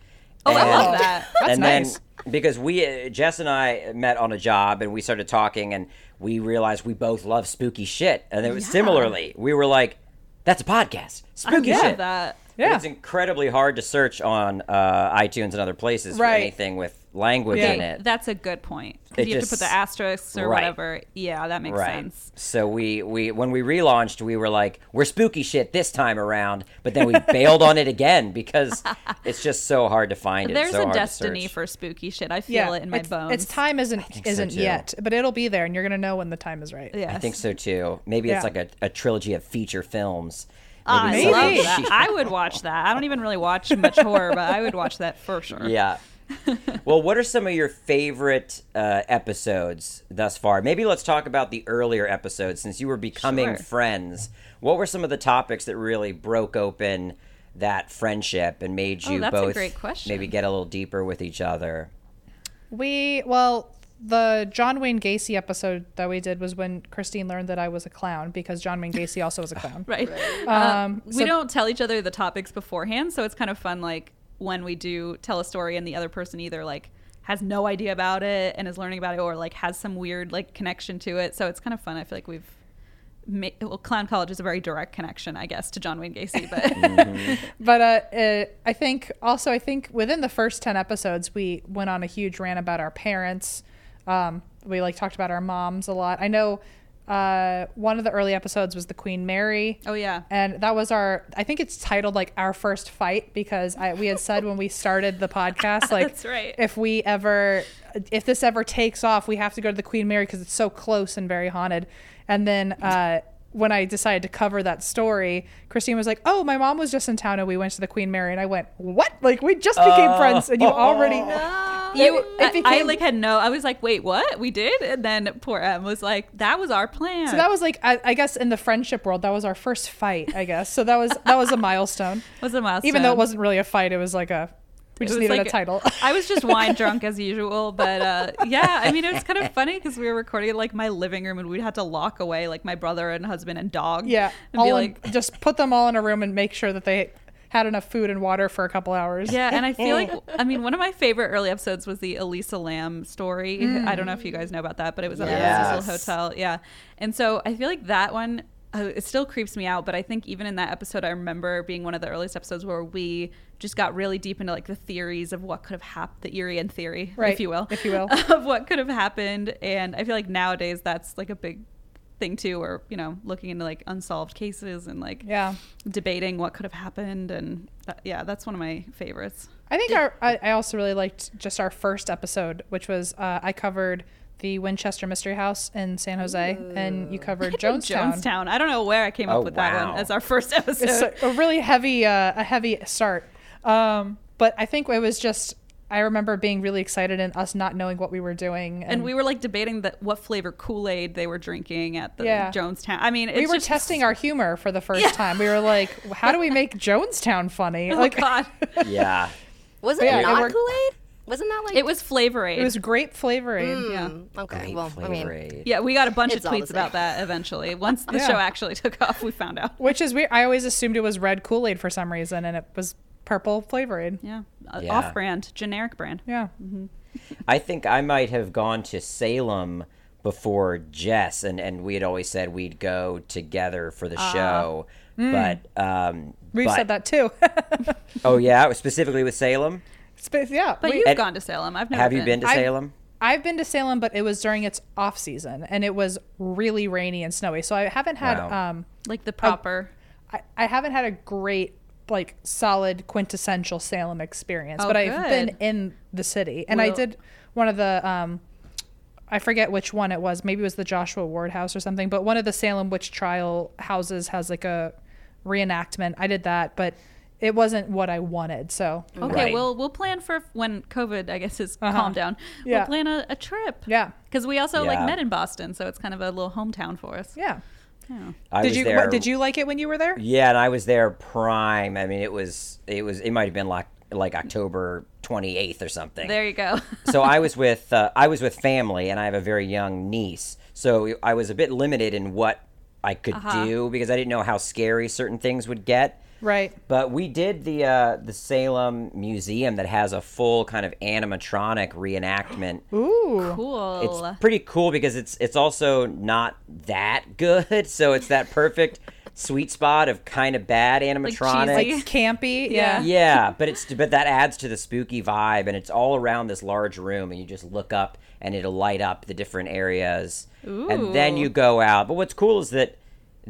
Oh, I And- love that. That's and nice. then because we uh, Jess and I met on a job and we started talking and we realized we both love spooky shit and it was Yeah. similarly we were like that's a podcast spooky I shit that. Yeah. it's incredibly hard to search on uh, iTunes and other places for Right. anything with language Yeah. in it That's a good point. It Because you have to put the asterisks or Right. whatever. Yeah, that makes Right. sense. So we, we when we relaunched, we were like, we're spooky shit this time around, but then we bailed on it again because it's just so hard to find it. There's so a hard destiny for spooky shit. I feel yeah, it in my it's, bones. Its time isn't isn't too. yet, but it'll be there, and you're gonna know when the time is right. Yes. I think so too. Maybe it's like a, a trilogy of feature films. I Maybe Maybe. love that. I would watch that. I don't even really watch much horror, but I would watch that for sure. Yeah. well, what are some of your favorite uh, episodes thus far? Maybe let's talk about the earlier episodes since you were becoming Sure. friends. What were some of the topics that really broke open that friendship and made Oh, you that's a both great question. maybe get a little deeper with each other? We well, the John Wayne Gacy episode that we did was when Christine learned that I was a clown because John Wayne Gacy also was a clown. Right. Um, we so- don't tell each other the topics beforehand, so it's kind of fun. Like when we do tell a story, and the other person either like has no idea about it and is learning about it, or like has some weird like connection to it. So it's kind of fun. I feel like we've ma- well, Clown College is a very direct connection, I guess, to John Wayne Gacy. But But uh, uh, I think also I think within the first ten episodes we went on a huge rant about our parents. Um, we like talked about our moms a lot. I know uh, one of the early episodes was the Queen Mary. oh yeah, And that was our. I think it's titled like our first fight because I, we had said when we started the podcast, like That's right. if we ever, if this ever takes off, we have to go to the Queen Mary because it's so close and very haunted. And then uh, when I decided to cover that story, Christine was like, "Oh, my mom was just in town and we went to the Queen Mary," and I went, "What? Like we just became oh. friends and you already." you. It I, I, like had no. I was like, wait, what? We did? And then poor Em was like, that was our plan. So that was like, I, I guess, in the friendship world, that was our first fight. I guess so. That was that was a milestone. was a milestone. Even though it wasn't really a fight, it was like a. We just was needed like- a title. I was just wine drunk as usual, but uh, yeah, I mean, it was kind of funny because we were recording in like my living room and we'd had to lock away like my brother and husband and dog. Yeah, and all be in- like, just put them all in a room and make sure that they had enough food and water for a couple hours. yeah, and I feel like I mean one of my favorite early episodes was the Elisa Lam story. I don't know if you guys know about that, but it was at Yes. the Cecil Hotel. Yeah, and so I feel like that one. Uh, it still creeps me out, but I think even in that episode, I remember being one of the earliest episodes where we just got really deep into like the theories of what could have happened, the Eerie in theory, Right, if you will, if you will. of what could have happened. And I feel like nowadays that's like a big thing too, or you know, looking into like unsolved cases and like yeah. debating what could have happened. And that, yeah, that's one of my favorites. I think our I, I also really liked just our first episode, which was uh, I covered the Winchester Mystery House in San Jose, and you covered Jonestown. Jonestown. I don't know where I came Oh, up with that wow. one as our first episode. It's a, a really heavy, uh, a heavy start. Um, but I think it was just I remember being really excited and us not knowing what we were doing, and we were like debating that what flavor Kool Aid they were drinking at the Yeah. Jonestown. I mean, it's we were just, testing our humor for the first Yeah. time. We were like, how do we make Jonestown funny? Oh like, God, Yeah. Was it Yeah, it not worked. Kool Aid? Wasn't that like it was Flavor Aid. it was grape flavor aid. Mm, Yeah. Okay. Great well, I mean, yeah, we got a bunch of tweets about that eventually. Once the Yeah. show actually took off, we found out. Which is weird. I always assumed it was red Kool Aid for some reason, and it was purple flavor aid. Yeah, uh, Yeah. off-brand, generic brand. Yeah. I think I might have gone to Salem before Jess, and, and we had always said we'd go together for the show. But um, We've but- said that too. Oh yeah, specifically with Salem. Sp- yeah. But we- you've gone to Salem. I've never Have you been to I've- Salem? I've been to Salem, but it was during its off season, and it was really rainy and snowy. So I haven't had Wow. um, like the proper. I, I haven't had a great like solid quintessential Salem experience, Oh, but I've been in the city, and I did one of the um, I forget which one it was. Maybe it was the Joshua Ward House or something. But one of the Salem witch trial houses has like a reenactment. I did that, but it wasn't what I wanted. So Okay, Right. we'll we'll plan for when COVID, I guess, is Uh-huh. calmed down. Yeah. We'll plan a, a trip. yeah, Because we also like met in Boston, so it's kind of a little hometown for us. yeah. Yeah. I did was you there. what, did you like it when you were there? Yeah, and I was there prime. I mean, it was it was it might have been like like October twenty eighth or something. There you go. so I was with uh, I was with family, and I have a very young niece. So I was a bit limited in what I could Uh-huh. do because I didn't know how scary certain things would get. Right. But we did the uh, the Salem Museum that has a full kind of animatronic reenactment. Ooh. cool. It's pretty cool because it's it's also not that good, so it's that perfect sweet spot of kind of bad animatronic. cheesy. Like campy. Yeah. Yeah. yeah, but it's but that adds to the spooky vibe, and it's all around this large room, and you just look up, and it'll light up the different areas, and then you go out. But what's cool is that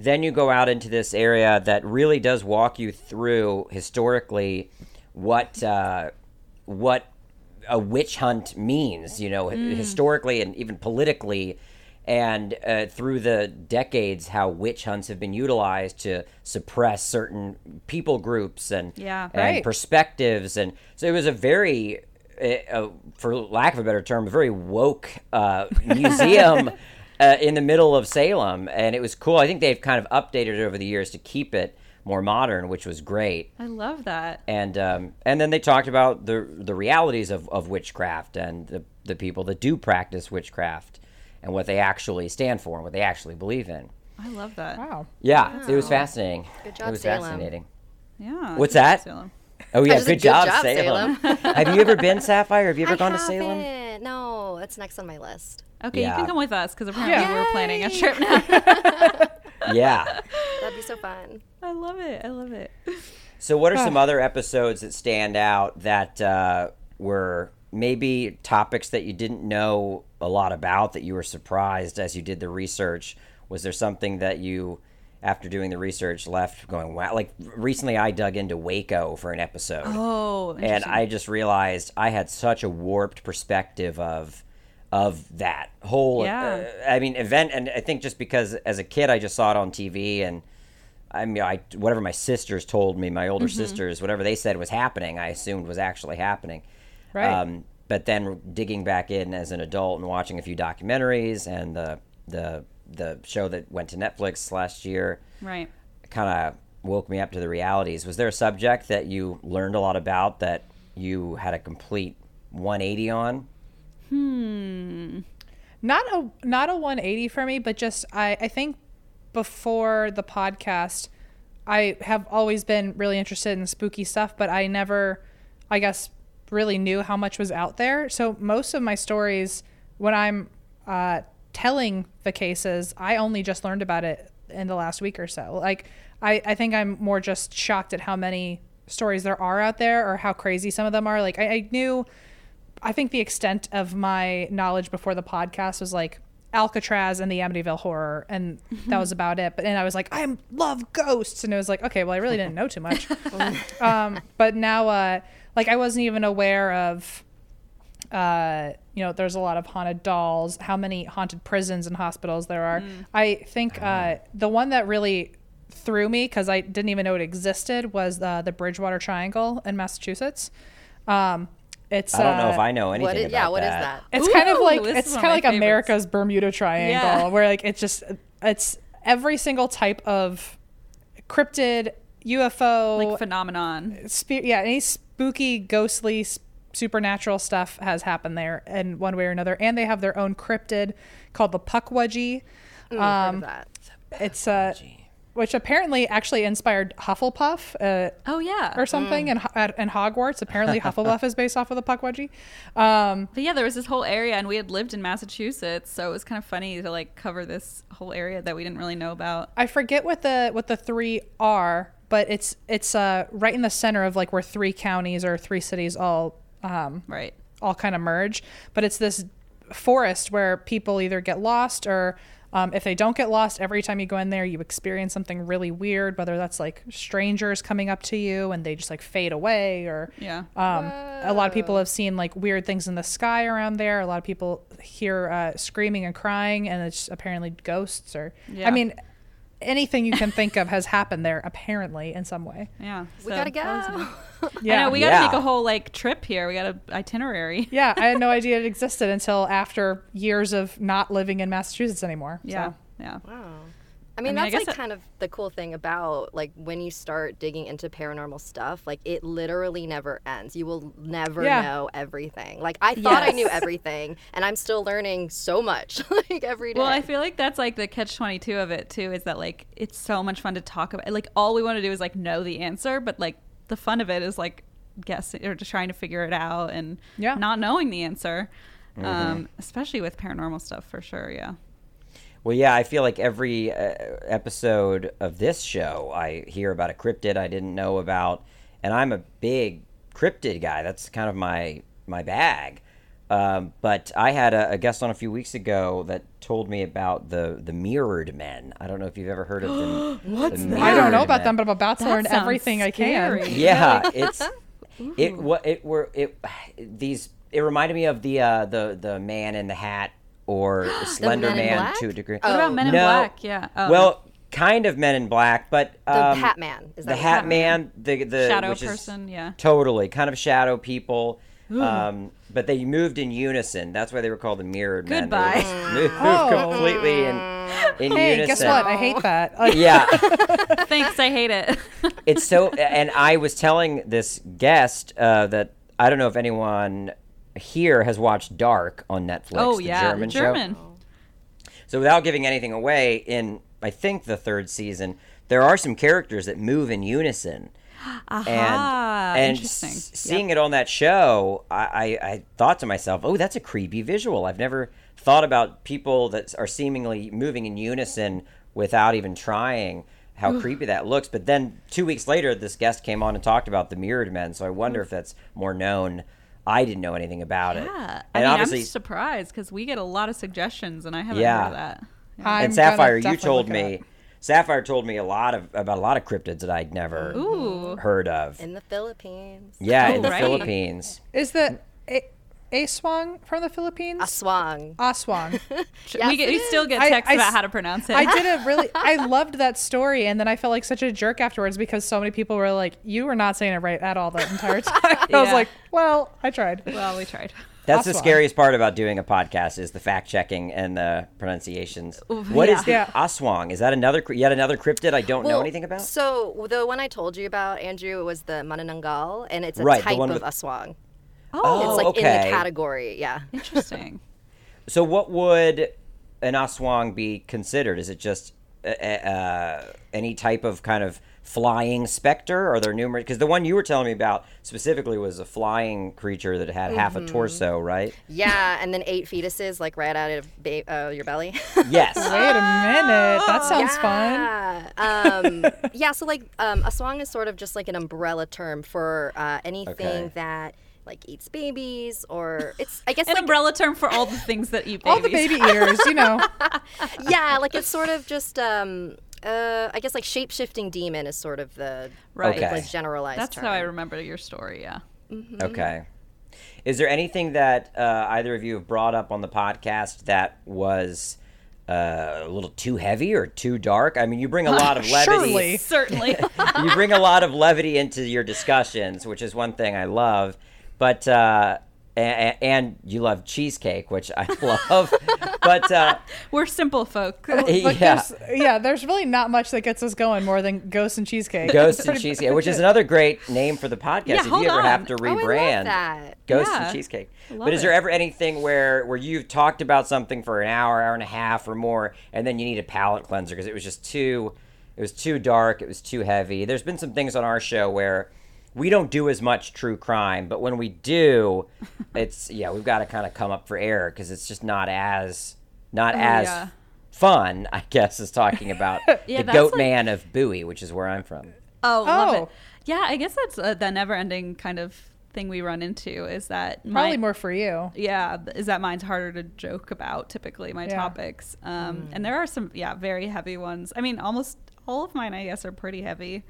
then you go out into this area that really does walk you through historically what uh, what a witch hunt means, you know, historically and even politically, and uh, through the decades, how witch hunts have been utilized to suppress certain people groups and Yeah. and Right. perspectives, and so it was a very, uh, for lack of a better term, a very woke uh, museum. Uh, in the middle of Salem, and it was cool. I think they've kind of updated it over the years to keep it more modern, which was great I love that. and um, and then they talked about the the realities of, of witchcraft and the, the people that do practice witchcraft and what they actually stand for and what they actually believe in. I love that. Wow. Yeah, it was fascinating. Good job, it was Salem. fascinating. Yeah. What's that? Salem. Oh yeah, just said, good, "Good job, job, Salem. Have you ever been Sapphire? Have you ever I gone to Salem? haven't. No, it's next on my list. Okay, Yeah. you can come with us because apparently Yeah. we're planning a trip now. yeah. That'd be so fun. I love it. I love it. So, what are some other episodes that stand out that uh, were maybe topics that you didn't know a lot about that you were surprised as you did the research? Was there something that you, after doing the research, left going, wow? Like recently, I dug into Waco for an episode. Oh, and. I just realized I had such a warped perspective of of that whole Yeah. uh, I mean event and I think just because as a kid I just saw it on TV and I mean I whatever my sisters told me my older Mm-hmm. sisters whatever they said was happening I assumed was actually happening Right. um, but then digging back in as an adult and watching a few documentaries and the the the show that went to Netflix last year right. kind of woke me up to the realities. Was there a subject that you learned a lot about that you had a complete 180 on? Not a not a 180 for me but just i i think before the podcast i have always been really interested in spooky stuff but i never i guess really knew how much was out there. So most of my stories when i'm uh, telling the cases i only just learned about it in the last week or so. Like i i think i'm more just shocked at how many stories there are out there or how crazy some of them are. Like i, I knew I think the extent of my knowledge before the podcast was like Alcatraz and the Amityville horror, and that was about it. But and I was like, I love ghosts, and it was like, okay, well, I really didn't know too much. um, but now, uh, like, I wasn't even aware of, uh, you know, there's a lot of haunted dolls, how many haunted prisons and hospitals there are. I think uh, the one that really threw me because I didn't even know it existed was uh, the Bridgewater Triangle in Massachusetts. Um, it's I don't know uh, if I know anything What is, about yeah, what is that. that? it's kind of like it's kind of of like favorites. America's Bermuda Triangle, Yeah. where like it's just it's every single type of cryptid, UFO, Like phenomenon. spe- yeah, any spooky, ghostly, s- supernatural stuff has happened there in one way or another. And they have their own cryptid called the Pukwudgie. Mm, Um, heard of that. It's uh, which apparently actually inspired Hufflepuff. Uh, Oh yeah. or something, and and, and Hogwarts. Apparently, Hufflepuff is based off of the Pukwudgie. Um, But yeah, there was this whole area, and we had lived in Massachusetts, so it was kind of funny to like cover this whole area that we didn't really know about. I forget what the what the three are, but it's it's uh, right in the center of like where three counties or three cities all um, Right. all kind of merge. But it's this forest where people either get lost or um, if they don't get lost, every time you go in there, you experience something really weird. Whether that's like strangers coming up to you and they just like fade away, or Yeah. um, a lot of people have seen like weird things in the sky around there. A lot of people hear uh, screaming and crying, and it's apparently ghosts. Or Yeah. I mean, anything you can think of has happened there apparently in some way. Yeah. We gotta go. Yeah, I know we gotta Yeah. make a whole like trip here. We got a itinerary. yeah, I had no idea it existed until after years of not living in Massachusetts anymore. Yeah. So. Yeah. Wow. I mean, mean, that's guess like it- kind of the cool thing about like when you start digging into paranormal stuff, like it literally never ends. You will never Yeah. know everything. Like I thought I knew everything, and I'm still learning so much like every day. Well, I feel like that's like the catch 22 of it too is that like it's so much fun to talk about. Like all we want to do is like know the answer, but like the fun of it is like guessing or just trying to figure it out and Yeah. not knowing the answer. Um, especially with paranormal stuff for sure. Yeah. Well, yeah, I feel like every uh, episode of this show, I hear about a cryptid I didn't know about, and I'm a big cryptid guy. That's kind of my my bag. Um, but I had a, a guest on a few weeks ago that told me about the the mirrored men. I don't know if you've ever heard of them. What's I don't know about them, but I'm about to That learn sounds everything I can. scary. yeah, it's it what it were it these it reminded me of the uh the the man in the hat or Slender Man to a degree. Oh. What about Men in No. Black? Yeah. Oh, well, kind of Men in Black, but the um, Hat Man is that the Hat Man, the the shadow which is person. yeah. totally kind of shadow people. Um, but they moved in unison. That's why they were called the Mirrored Men. Goodbye. just moved Oh. completely in, in Hey, unison. guess what? I hate that. Yeah. Thanks. I hate it. it's so and i was telling this guest uh, that i don't know if anyone here has watched dark on netflix oh the yeah. german, German. show so without giving anything away in i think the third season there are some characters that move in unison Aha. and and Interesting. s- seeing it on that show I, I, I thought to myself oh that's a creepy visual i've never thought about people that are seemingly moving in unison without even trying how creepy that looks. But then two weeks later, this guest came on and talked about the mirrored men. So I wonder if that's more known. I didn't know anything about it. Yeah. I mean, obviously, I'm surprised because we get a lot of suggestions, and I haven't Yeah. heard of that. I'm and Sapphire, you told me. Sapphire told me a lot of about a lot of cryptids that I'd never Ooh. heard of. In the Philippines. Yeah, Oh, in the right. Philippines. Is the a- Aswang from the Philippines? Aswang. Aswang. Yes, we, get, we still get texts I about s- how to pronounce it. I did a really. I loved that story, and then I felt like such a jerk afterwards because so many people were like, "You were not saying it right at all the entire time." I was like, "Well, I tried." well, we tried. That's the scariest part about doing a podcast is the fact checking and the pronunciations. What is yeah. the Yeah. Aswang? Is that another yet another cryptid I don't know anything about? So the one I told you about, Andrew, was the Manananggal, and it's a Right, type of with- aswang. Oh, It's like in okay. the category, yeah. Interesting. So what would an Aswang be considered? Is it just uh, uh, any type of kind of flying specter? Are there numerous? Because the one you were telling me about specifically was a flying creature that had half Mm-hmm. a torso, right? Yeah, and then eight fetuses like right out of ba- uh, your belly. Yes. Wait a minute. That sounds fun. yeah. Um, yeah, so like um, aswang is sort of just like an umbrella term for uh, anything Okay. that like eats babies or it's I guess An like umbrella term for all the things that eat babies. All the baby eaters, you know. yeah, like it's sort of just um uh I guess like shape shifting demon is sort of the Right. Okay. like generalized That's term. how I remember your story. Yeah. Okay. Is there anything that uh, either of you have brought up on the podcast that was uh, a little too heavy or too dark? I mean, you bring a lot of levity. Surely. Certainly. you bring a lot of levity into your discussions, which is one thing I love. But uh, and, and you love cheesecake, which I love. but uh, We're simple folk. But yeah, there's, yeah, there's really not much that gets us going more than ghosts and cheesecake. Ghost It's and Cheesecake, which is another great name for the podcast. Yeah, if you ever have to Oh, I love rebrand, that. Ghost Yeah. and Cheesecake. love But is there it. ever anything where where you've talked about something for an hour, hour and a half, or more, and then you need a palate cleanser because it was just too, it was too dark, it was too heavy. There's been some things on our show where we don't do as much true crime, but when we do, it's yeah, we've got to kind of come up for air because it's just not as not as Oh, yeah. fun, I guess, as talking about Yeah, the Goat like- Man of Bowie, which is where I'm from. Oh, love Oh. it. Yeah, I guess that's uh, the never-ending kind of thing we run into is that Probably mine- more for you. Yeah, is that mine's harder to joke about typically my Yeah. topics. Um, And there are some yeah very heavy ones. I mean, almost all of mine I guess are pretty heavy.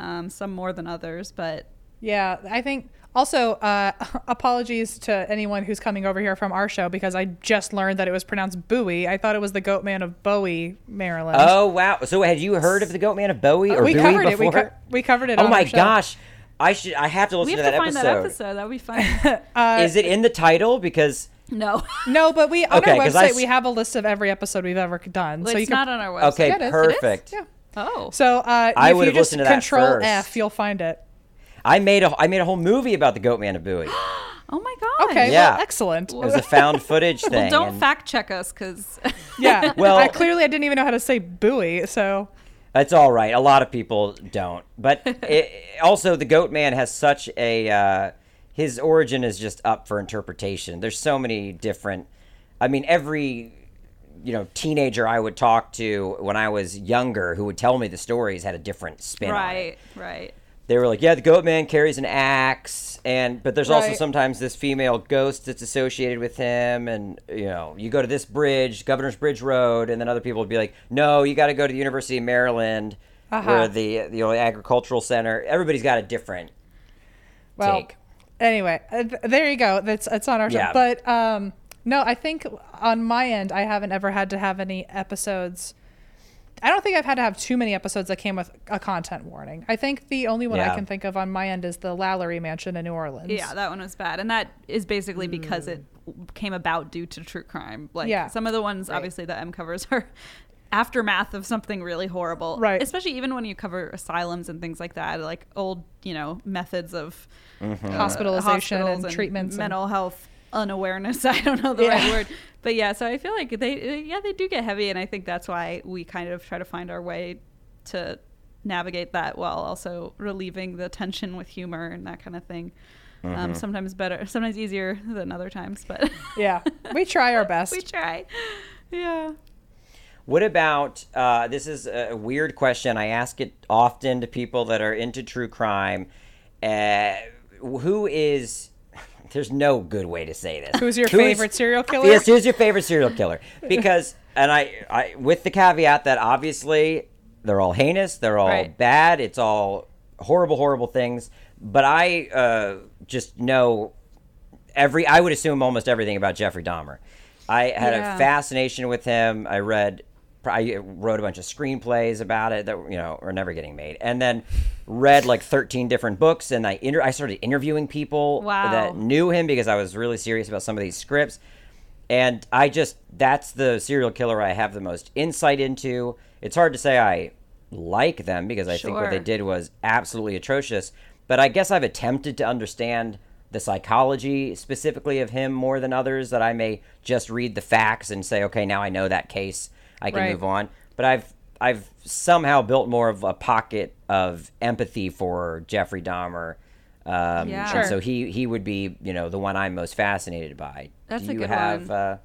Um, some more than others, but Yeah, I think also uh, apologies to anyone who's coming over here from our show because I just learned that it was pronounced Bowie. I thought it was the Goat Man of Bowie, Maryland. Oh wow! So had you heard of the Goat Man of Bowie or we Bowie covered before? it. We, co- we covered it. oh on my our show. gosh! I should. I have to we listen have to to, that find episode. that episode. That would be fun. Uh, Is it in the title? Because no, No, but we on Okay, our 'cause I website s- we have a list of every episode we've ever done. it's so you can, not on our website. okay, Yeah, it is. It is. perfect. Yeah. Oh, So uh, I if would've you just listened to that Control first. F, you'll find it. I made a I made a whole movie about the Goat Man of Bowie. oh my god. Okay, Yeah. well, excellent. It was a found footage thing. Well, don't and fact check us because yeah. Well- I clearly I didn't even know how to say Bowie. So That's all right. A lot of people don't. But it, also, the Goat Man has such a. Uh, his origin is just up for interpretation. There's so many different. I mean, every you know teenager I would talk to when I was younger who would tell me the stories had a different spin right, right. They were like, yeah, the Goat Man carries an axe, and but there's also sometimes this female ghost that's associated with him, and you know, you go to this bridge, Governor's Bridge Road, and then other people would be like, no, you got to go to the University of Maryland, Uh-huh. where the the agricultural center. Everybody's got a different well, take. anyway, uh, there you go. That's it's on our show. Yeah. But um, no, I think on my end, I haven't ever had to have any episodes. I don't think I've had to have too many episodes that came with a content warning. I think the only one Yeah. I can think of on my end is the LaLaurie Mansion in New Orleans. Yeah, that one was bad, and that is basically because it came about due to true crime. Like Yeah. some of the ones, obviously, that Em covers are aftermath of something really horrible. Right. Especially even when you cover asylums and things like that, like old, you know, methods of uh, Hospitalization hospitals and treatments and- mental health unawareness. I don't know the Yeah. right word, but yeah. So I feel like they, yeah, they do get heavy, and I think that's why we kind of try to find our way to navigate that while also relieving the tension with humor and that kind of thing. Mm-hmm. Um, sometimes better, sometimes easier than other times, but Yeah, we try our best. we try. Yeah. What about uh, this? Is a weird question. I ask it often to people that are into true crime. Uh, who is? There's no good way to say this. Who's your Who is- favorite serial killer? Yes, who's your favorite serial killer? Because, and I, I, with the caveat that obviously they're all heinous, they're all Right. bad, it's all horrible, horrible things. But I uh, just know every. I would assume almost everything about Jeffrey Dahmer. I had Yeah. a fascination with him. I read. I wrote a bunch of screenplays about it that you know are never getting made, and then read like thirteen different books. And I inter- I started interviewing people Wow. that knew him because I was really serious about some of these scripts. And I just that's the serial killer I have the most insight into. It's hard to say I like them because I think what they did was absolutely atrocious. But I guess I've attempted to understand the psychology specifically of him more than others that I may just read the facts and say, okay, now I know that case. I can Right. move on. But I've I've somehow built more of a pocket of empathy for Jeffrey Dahmer. Um, Yeah. and Sure. so he he would be you know the one I'm most fascinated by. That's Do a you good have, one. Uh,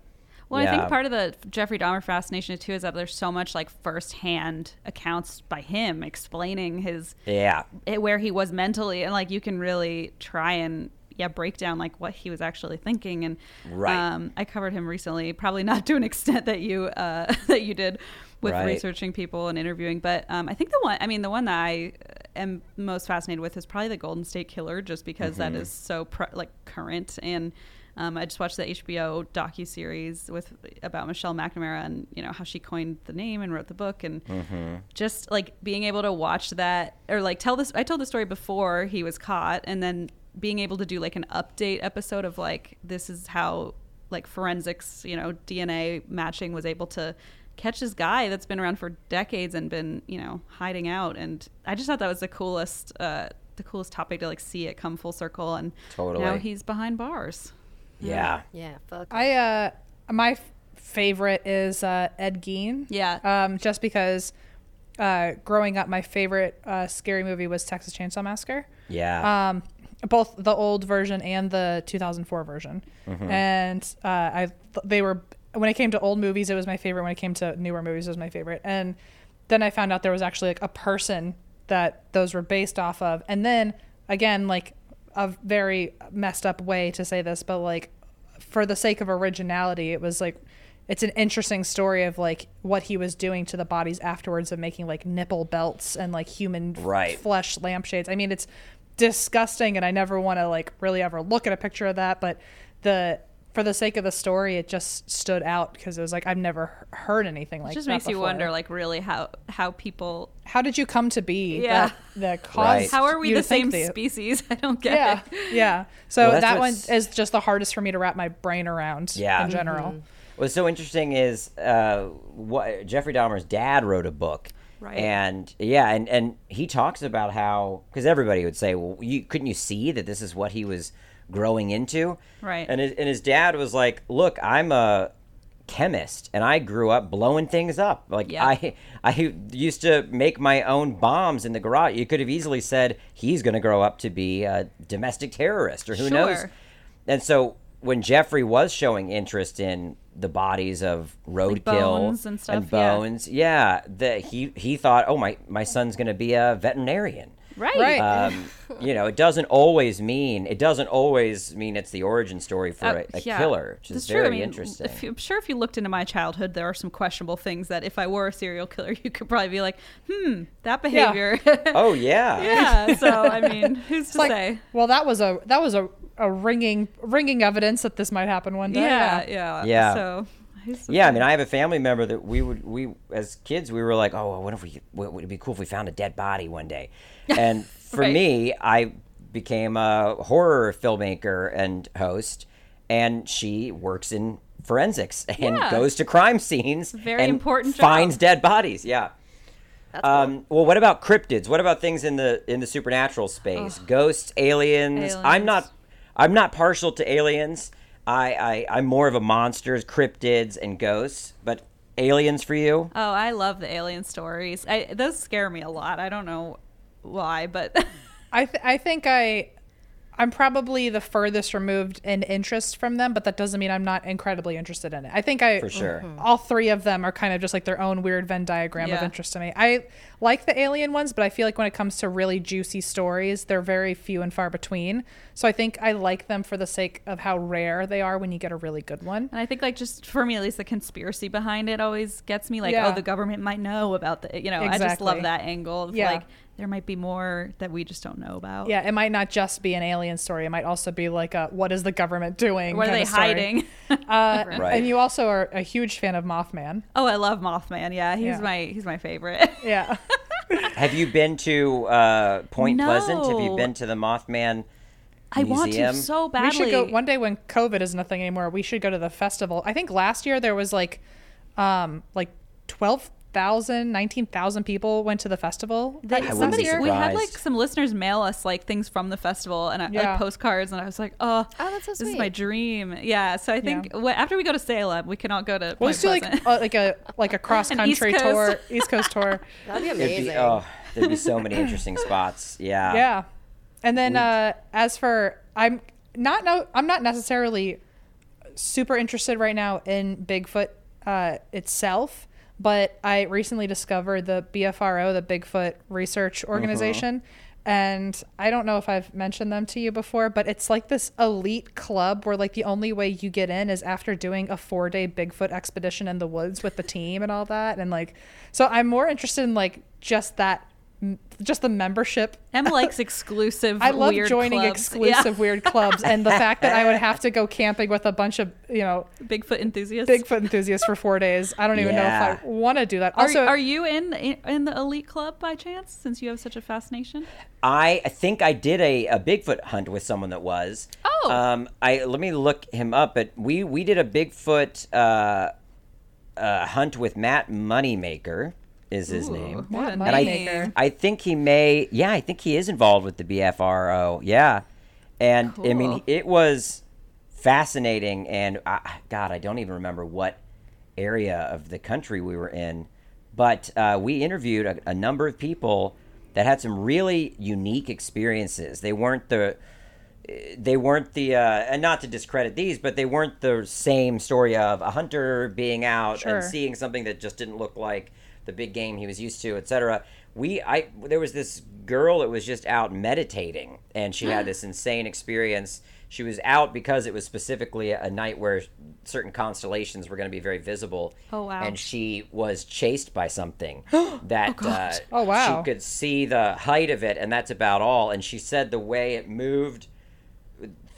Well, I think part of the Jeffrey Dahmer fascination too is that there's so much like firsthand accounts by him explaining his yeah where he was mentally, and like you can really try and yeah break down like what he was actually thinking. And Right. um, I covered him recently, probably not to an extent that you uh, that you did with Right. researching people and interviewing, but um, I think the one I mean the one that I am most fascinated with is probably the Golden State Killer, just because that Mm-hmm. is so pr- like current and. Um, I just watched the HBO docu series with about Michelle McNamara and you know how she coined the name and wrote the book and Mm-hmm. just like being able to watch that or like tell this. I told the story before he was caught, and then being able to do like an update episode of like this is how like forensics, you know, DNA matching was able to catch this guy that's been around for decades and been you know hiding out and i just thought that was the coolest uh the coolest topic to like see it come full circle and Totally. now he's behind bars yeah Yeah, fuck. I uh my f- favorite is uh Ed Gein. Yeah. Um just because uh growing up my favorite uh scary movie was Texas Chainsaw Massacre. yeah Um both the old version and the 2004 version. And uh I they were when it came to old movies it was my favorite when it came to newer movies it was my favorite. And then I found out there was actually like a person that those were based off of. And then again like a very messed up way to say this but like for the sake of originality, it was like it's an interesting story of like what he was doing to the bodies afterwards of making like nipple belts and like human f- flesh lampshades. I mean, it's disgusting, and I never want to like really ever look at a picture of that. But the for the sake of the story, it just stood out because it was like I've never heard anything like. That. It just that makes you wonder like really how how people how did you come to be? Yeah. that, that caused Right. how are we the same the- species i don't get Yeah, it yeah. So Well, that's that one is just the hardest for me to wrap my brain around. Yeah. in general. What's so interesting is uh, what Jeffrey Dahmer's dad wrote a book, Right. and yeah, and and he talks about how because everybody would say, well, you couldn't you see that this is what he was growing into, Right. And his, and his dad was like, look, I'm a chemist and I grew up blowing things up. Like Yeah. I I used to make my own bombs in the garage. You could have easily said he's going to grow up to be a domestic terrorist or who knows. And so when Jeffrey was showing interest in the bodies of roadkill bones and stuff, yeah. bones, yeah, that he he thought, oh my my son's going to be a veterinarian. right Right. Um, you know, it doesn't always mean it doesn't always mean it's the origin story for Uh, a, a yeah. killer, which is That's very true. I mean, interesting. If you, I'm sure if you looked into my childhood, there are some questionable things that if I were a serial killer, you could probably be like, hmm, that behavior. oh yeah, yeah. So I mean, who's to like, say? well, that was a that was a, a ringing ringing evidence that this might happen one day. Yeah, yeah, Yeah. So Yeah, I mean, I have a family member that we would we as kids we were like, oh, what if we? What would it be cool if we found a dead body one day? And for Right. me, I became a horror filmmaker and host, and she works in forensics and Yeah. goes to crime scenes, very and important job. finds dead bodies. Yeah. That's cool. Um, well, what about cryptids? What about things in the in the supernatural space? Ghosts, aliens. I'm not. I'm not partial to aliens. I, I I'm more of a monsters, cryptids, and ghosts. But aliens for you? Oh, I love the alien stories. I, those scare me a lot. I don't know why, but I th- I think I I'm probably the furthest removed in interest from them, but that doesn't mean I'm not incredibly interested in it. I think I For sure. Mm-hmm. all three of them are kind of just like their own weird Venn diagram of interest to me. I like the alien ones, but I feel like when it comes to really juicy stories, they're very few and far between. So I think I like them for the sake of how rare they are when you get a really good one. And I think, like, just for me at least, the conspiracy behind it always gets me. Like, Yeah. oh, the government might know about the, you know, I just love that angle. Of, Yeah. Like, there might be more that we just don't know about. Yeah, it might not just be an alien story. It might also be like a what is the government doing? What are they hiding? Uh, Right. And you also are a huge fan of Mothman. oh, I love Mothman. Yeah, he's Yeah. my he's my favorite. Yeah. Have you been to uh, Point Pleasant? Have you been to the Mothman I want to Museum? so badly. We should go one day when COVID isn't a thing anymore. We should go to the festival. I think last year there was like, um, like 12,000, 19,000 people went to the festival. That somebody, be we had like some listeners mail us like things from the festival and I, Yeah. like postcards, and I was like, oh, Oh, that's so this is my dream. Yeah, so I think Yeah. wh- after we go to Salem, we can all go to. We'll Point do like uh, like a like a cross country tour, East Coast tour. That'd be amazing. be, oh, there'd be so many interesting spots. Yeah. Yeah. And then uh, as for I'm not no I'm not necessarily super interested right now in Bigfoot uh, itself, but I recently discovered the BFRO, the Bigfoot Research uh-huh. Organization. And I don't know if I've mentioned them to you before, but it's like this elite club where like the only way you get in is after doing a four day Bigfoot expedition in the woods with the team and all that. And like, so I'm more interested in like just that, just the membership Em likes exclusive. I love weird joining clubs. exclusive Yeah. weird clubs, and the fact that I would have to go camping with a bunch of you know Bigfoot enthusiasts. Bigfoot enthusiasts for four days. I don't even know if I want to do that. Are, Also, are you in in the elite club by chance? Since you have such a fascination. I I think I did a, a Bigfoot hunt with someone that was. Oh. Um, I let me look him up. But we we did a Bigfoot uh, uh, hunt with Matt Moneymaker is his name. What And I. I think he may, yeah, I think he is involved with the BFRO. Yeah. And I mean, it was fascinating. And I, God, I don't even remember what area of the country we were in. But uh, we interviewed a, a number of people that had some really unique experiences. They weren't the, they weren't the, uh, and not to discredit these, but they weren't the same story of a hunter being out Sure. and seeing something that just didn't look like the big game he was used to, etc. We, I, there was this girl that was just out meditating, and she had this insane experience. She was out because it was specifically a night where certain constellations were going to be very visible. Oh, wow. And she was chased by something that oh, uh, Oh, wow. she could see the height of it, and that's about all. And she said the way it moved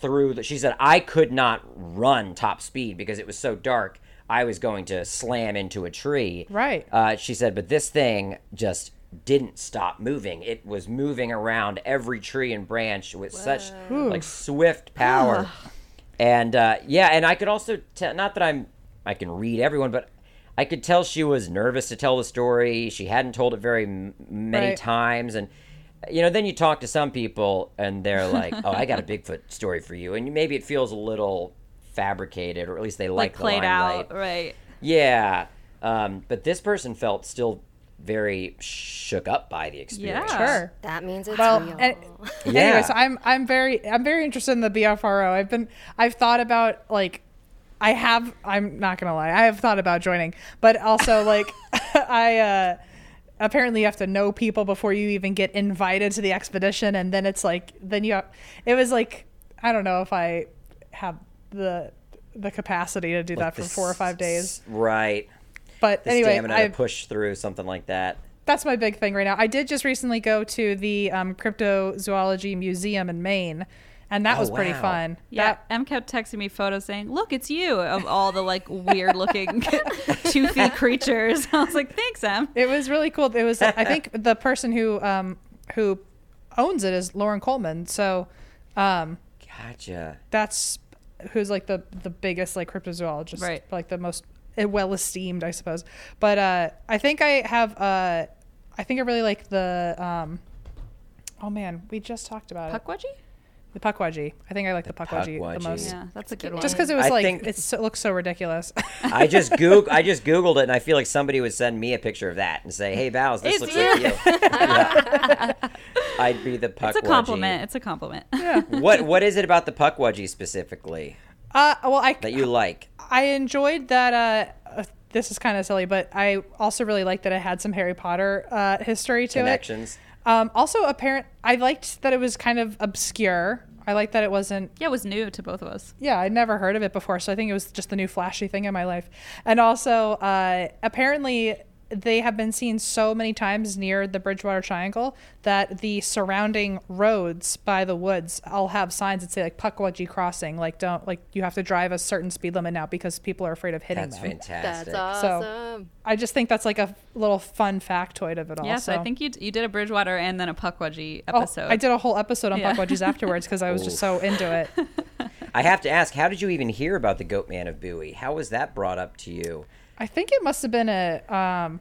through the, she said i could not run top speed because it was so dark i was going to slam into a tree. Right. uh, she said but this thing just didn't stop moving. It was moving around every tree and branch with such like swift power. And uh, yeah and i could also tell not that i'm i can read everyone but i could tell she was nervous to tell the story. She hadn't told it very m- many Right. times. And you know then you talk to some people and they're like oh i got a bigfoot story for you. And maybe it feels a little fabricated or at least they like, Like the played limelight. out, right? yeah um, but this person felt still very shook up by the experience Yeah. sure. That means it's Well, real. and, Yeah. anyway, so I'm I'm very I'm very interested in the BFRO. I've been I've thought about like I have I'm not gonna lie I have thought about joining, but also like I uh, apparently you have to know people before you even get invited to the expedition, and then it's like then you have, it was like I don't know if I have the the capacity to do that for four or five days. right But the anyway, stamina I to push through something like that that's my big thing right now. I did just recently go to the um, cryptozoology museum in Maine, and that Oh, was pretty wow. fun. Yeah, That- Em kept texting me photos saying, "Look, it's you!" Of all the like weird looking toothy creatures. I was like, "Thanks, Em." it was really cool. It was. I think the person who um, who owns it is Loren Coleman. So um, gotcha that's who's like the the biggest like cryptozoologist, Right. Like the most well esteemed, I suppose. But uh, I think I have. Uh, I think I really like the. Um, oh man, we just talked about it. Pukwudgie? The Pukwudgie. I think I like the, Pukwudgie, Pukwudgie. the most. Yeah, that's a good one. Just because it was I like think- it's, it looks so ridiculous. I just goog I just googled it, and I feel like somebody would send me a picture of that and say, "Hey, Vals, this It's looks you." like you." Yeah. I'd be the Pukwudgie. it's a compliment. It's a compliment. What What is it about the Pukwudgie specifically uh, well, I that you like? I enjoyed that. Uh, uh, this is kind of silly, but I also really liked that it had some Harry Potter uh, history to it. Connections. Um, also, apparent. I liked that it was kind of obscure. I liked that it wasn't. Yeah, it was new to both of us. Yeah, I'd never heard of it before, so I think it was just the new flashy thing in my life. And also, uh, apparently, they have been seen so many times near the Bridgewater Triangle that the surrounding roads by the woods all have signs that say like Pukwudgie Crossing, like don't like you have to drive a certain speed limit now because people are afraid of hitting That's them. That's fantastic. That's So- awesome. I just think that's like a little fun factoid of it all. Yes, so. I think you you did a Bridgewater and then a Pukwudgie Oh, episode. I did a whole episode on Yeah. Pukwudgies afterwards because I was just so into it. I have to ask, how did you even hear about the Goat Man of Bowie? How was that brought up to you? I think it must have been a. Um,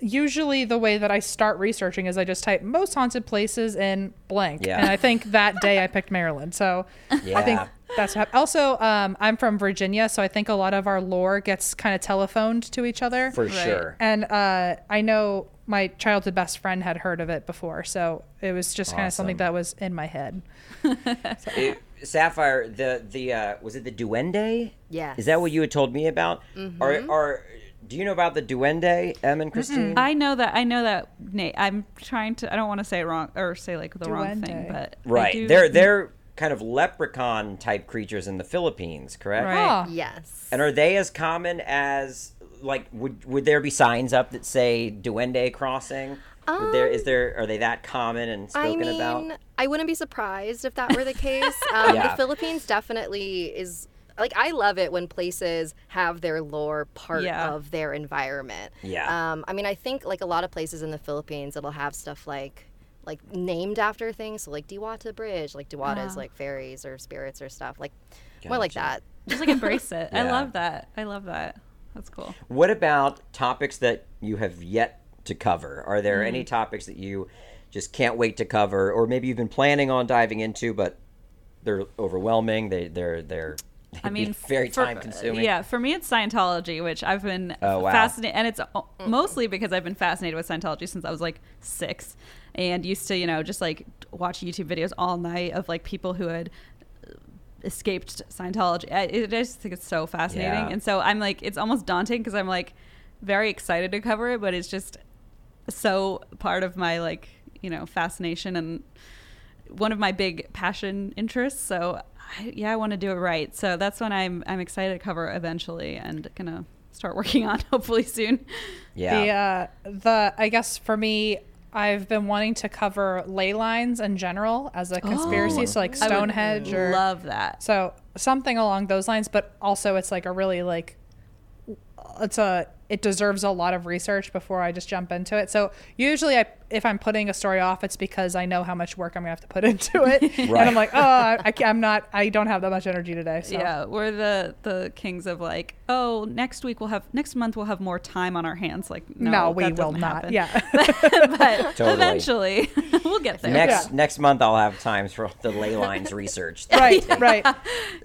usually, the way that I start researching is I just type most haunted places in blank, Yeah. and I think that day I picked Maryland. So I think Yeah. that's hap- also um, I'm from Virginia, so I think a lot of our lore gets kind of telephoned to each other. For Right. sure. and uh, I know my childhood best friend had heard of it before, so it was just kind of something that was in my head. It- Sapphire, the the uh, was it the Duende? Yeah. Is that what you had told me about? Mm-hmm. Are are do you know about the Duende, Em and Christine? I know that. I know that. Nate, I'm trying to. I don't want to say it wrong or say like the wrong thing, but Right. do- They're they're kind of leprechaun type creatures in the Philippines, correct? Right. Huh. Yes. And are they as common as like would would there be signs up that say Duende crossing? Would there is there are they that common and I spoken mean, about? I wouldn't be surprised if that were the case. Um, Yeah. The Philippines definitely is. Like I love it when places have their lore part Yeah. of their environment. Yeah. Um, I mean, I think like a lot of places in the Philippines, it'll have stuff like like named after things. So like Diwata Bridge, like Diwata is Ah. like fairies or spirits or stuff. Like more like that. just like embrace it. I love that. I love that. That's cool. What about topics that you have yet to cover? Are there Mm. any topics that you just can't wait to cover, or maybe you've been planning on diving into, but they're overwhelming? They they're they're I mean, very for- time consuming. Yeah, for me, it's Scientology, which I've been Oh, wow. fascinated, and it's mostly because I've been fascinated with Scientology since I was like six, and used to, you know, just like watch YouTube videos all night of like people who had uh, escaped Scientology. I, I just think it's so fascinating, Yeah. and so I'm like, it's almost daunting because I'm like very excited to cover it, but it's just so part of my like you know fascination and one of my big passion interests. So I, yeah, I want to do it right. So that's when I'm I'm excited to cover eventually and gonna start working on hopefully soon. yeah. The uh, the I guess for me, I've been wanting to cover ley lines in general as a conspiracy, so like I would Stonehenge or love that. so something along those lines. But also, it's like a really like it's a it deserves a lot of research before I just jump into it. So usually, I if I'm putting a story off, it's because I know how much work I'm gonna have to put into it, and I'm like, oh, I, I can't- I'm not, I don't have that much energy today. So. Yeah, we're the the kings of like, oh, next week we'll have next month we'll have more time on our hands. Like, no, No, we will doesn't happen. Yeah. but Totally. eventually we'll get there. Next Yeah. next month I'll have times for the ley lines research. right, right.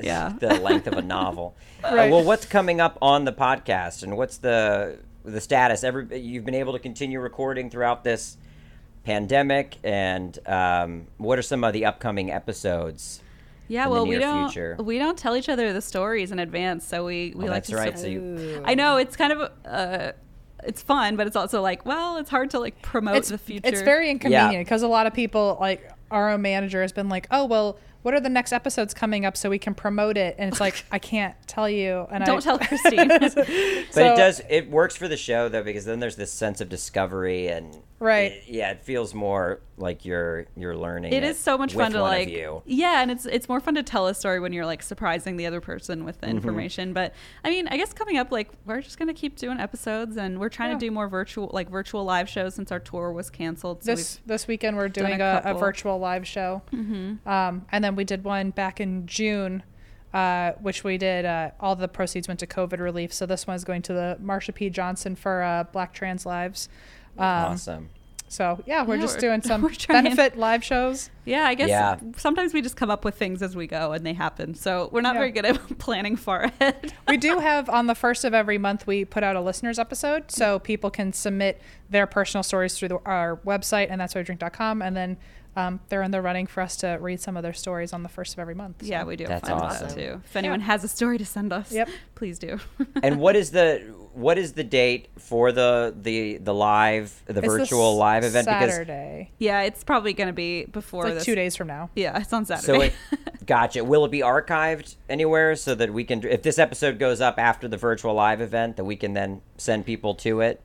Yeah. the length of a novel. Uh, Right. well, what's coming up on the podcast, and what's the the status? Every you've been able to continue recording throughout this pandemic, and um, what are some of the upcoming episodes? Yeah, in the well, we don't future. we don't tell each other the stories in advance, so we we Oh, like that's to. right. So you, I know it's kind of uh, it's fun, but it's also like, well, it's hard to like promote it's the future. It's very inconvenient Yeah. because a lot of people like our own manager has been like, oh well, what are the next episodes coming up so we can promote it? And it's like I can't tell you. And I Don't I, tell Christine. but it does it works for the show though because then there's this sense of discovery and Right. it- yeah, it feels more like you're you're learning. it is so much fun to like you. yeah and it's it's more fun to tell a story when you're like surprising the other person with Mm-hmm. the information but i mean i guess coming up like we're just gonna keep doing episodes and we're trying Yeah. to do more virtual like virtual live shows since our tour was canceled so this this weekend we're doing a a, a, virtual live show, mm-hmm. um, and then we did one back in June. Uh, which we did. Uh, all the proceeds went to COVID relief. So this one's going to the Marsha P. Johnson for uh, Black Trans Lives. Um, awesome. So yeah, we're Yeah, just we're- doing some we're benefit live shows. Yeah, I guess Yeah. sometimes we just come up with things as we go and they happen. So we're not Yeah. very good at planning far ahead. We do have on the first of every month we put out a listeners episode, so people can submit their personal stories through the, our website, and that's why drink.com, and then um, they're in the running for us to read some of their stories on the first of every month. So. yeah, we do. That's fun awesome. that too. If anyone has a story to send us, Yep. please do. and what is the what is the date for the the the live the It's this virtual live event? Saturday. yeah, it's probably going to be before It's like this. two days from now. Yeah, it's on Saturday. so it, gotcha. Will it be archived anywhere so that we can, if this episode goes up after the virtual live event, that we can then send people to it?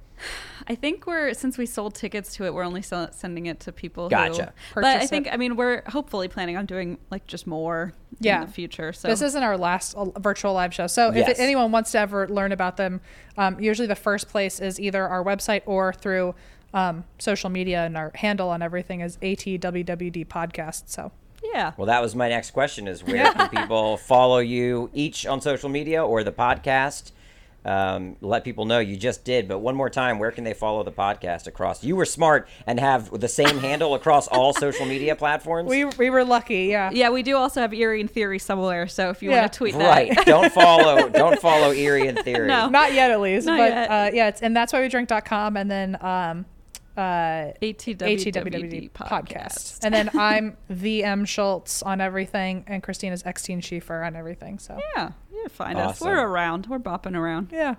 I think we're since we sold tickets to it, we're only sell- sending it to people. Gotcha. Who, but I think it. I mean we're hopefully planning on doing like just more Yeah. in the future. So This isn't our last uh, virtual live show. So if anyone wants to ever learn about them, um, usually the first place is either our website or through um, social media, and our handle on everything is ATWWD podcast. So yeah. Well, that was my next question: is where can people follow you each on social media or the podcast? Um, let people know you just did, but one more time, where can they follow the podcast across? You were smart and have the same handle across all social media platforms. we we were lucky, yeah. Yeah, we do also have Eerie in Theory somewhere. So if you Yeah. want to tweet that, right. don't follow. Don't follow Eerie in theory. No. Not yet, at least. Not but yet. Uh, yeah, it's and that's why we drink.com and then um, uh, ATWWD ATWWD podcast. podcast. and then I'm the Em Schulz on everything, and Christina's Xteen Schiefer on everything. So Yeah, find us. We're around. We're bopping around. yeah.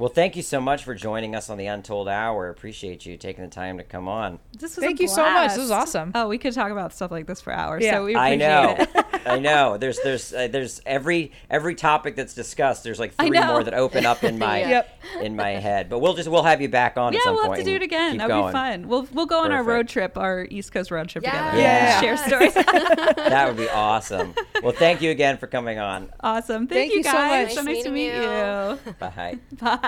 Well, thank you so much for joining us on the Untold Hour. Appreciate you taking the time to come on. This was a Thank you so much. This was awesome. Oh, we could talk about stuff like this for hours. Yeah. So we I know, it. I know. There's there's uh, there's every every topic that's discussed. There's like three more that open up in my Yep. in my head. But we'll just we'll have you back on yeah, at some we'll point. have to do it again. That'd going. be fun. We'll we'll go on our road trip, our East Coast road trip Yeah. together. Yeah. Share stories. That would be awesome. Well, thank you again for coming on. awesome. Thank, Thank you so guys. much. So Nice nice to meet you. you. Bye. Bye.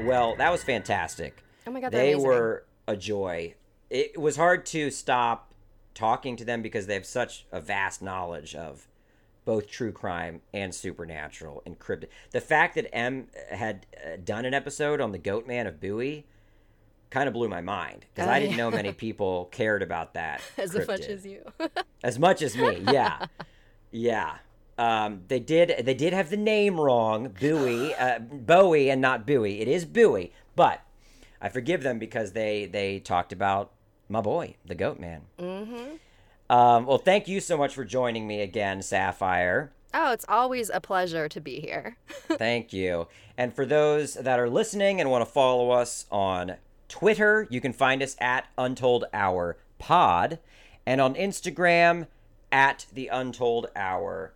Well, that was fantastic. Oh my God, they're amazing. were a joy. It was hard to stop talking to them because they have such a vast knowledge of both true crime and supernatural and cryptid. The fact that Em had uh, done an episode on the Goat Man of Bowie kind of blew my mind because Oh, I didn't yeah. know many people cared about that as much as you. as much as me. Yeah, yeah. Um, they did. They did have the name wrong, Bowie, uh, Bowie, and not Bowie. It is Bowie, but I forgive them because they they talked about my boy, the Goat Man. Mm-hmm. Um, well, thank you so much for joining me again, Sapphire. oh, it's always a pleasure to be here. Thank you. And for those that are listening and want to follow us on Twitter, you can find us at Untold Hour Pod, and on Instagram at the Untold Hour.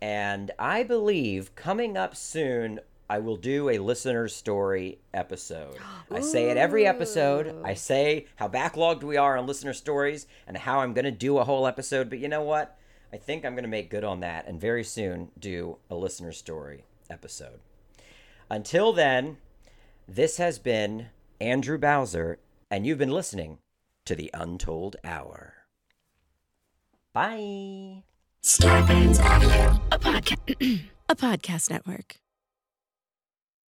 And I believe coming up soon, I will do a listener story episode. I say it every episode. I say how backlogged we are on listener stories and how I'm going to do a whole episode. But you know what? I think I'm going to make good on that and very soon do a listener story episode. Until then, this has been Andrew Bowser, and you've been listening to The Untold Hour. Bye. Audio, a podcast, a podcast network.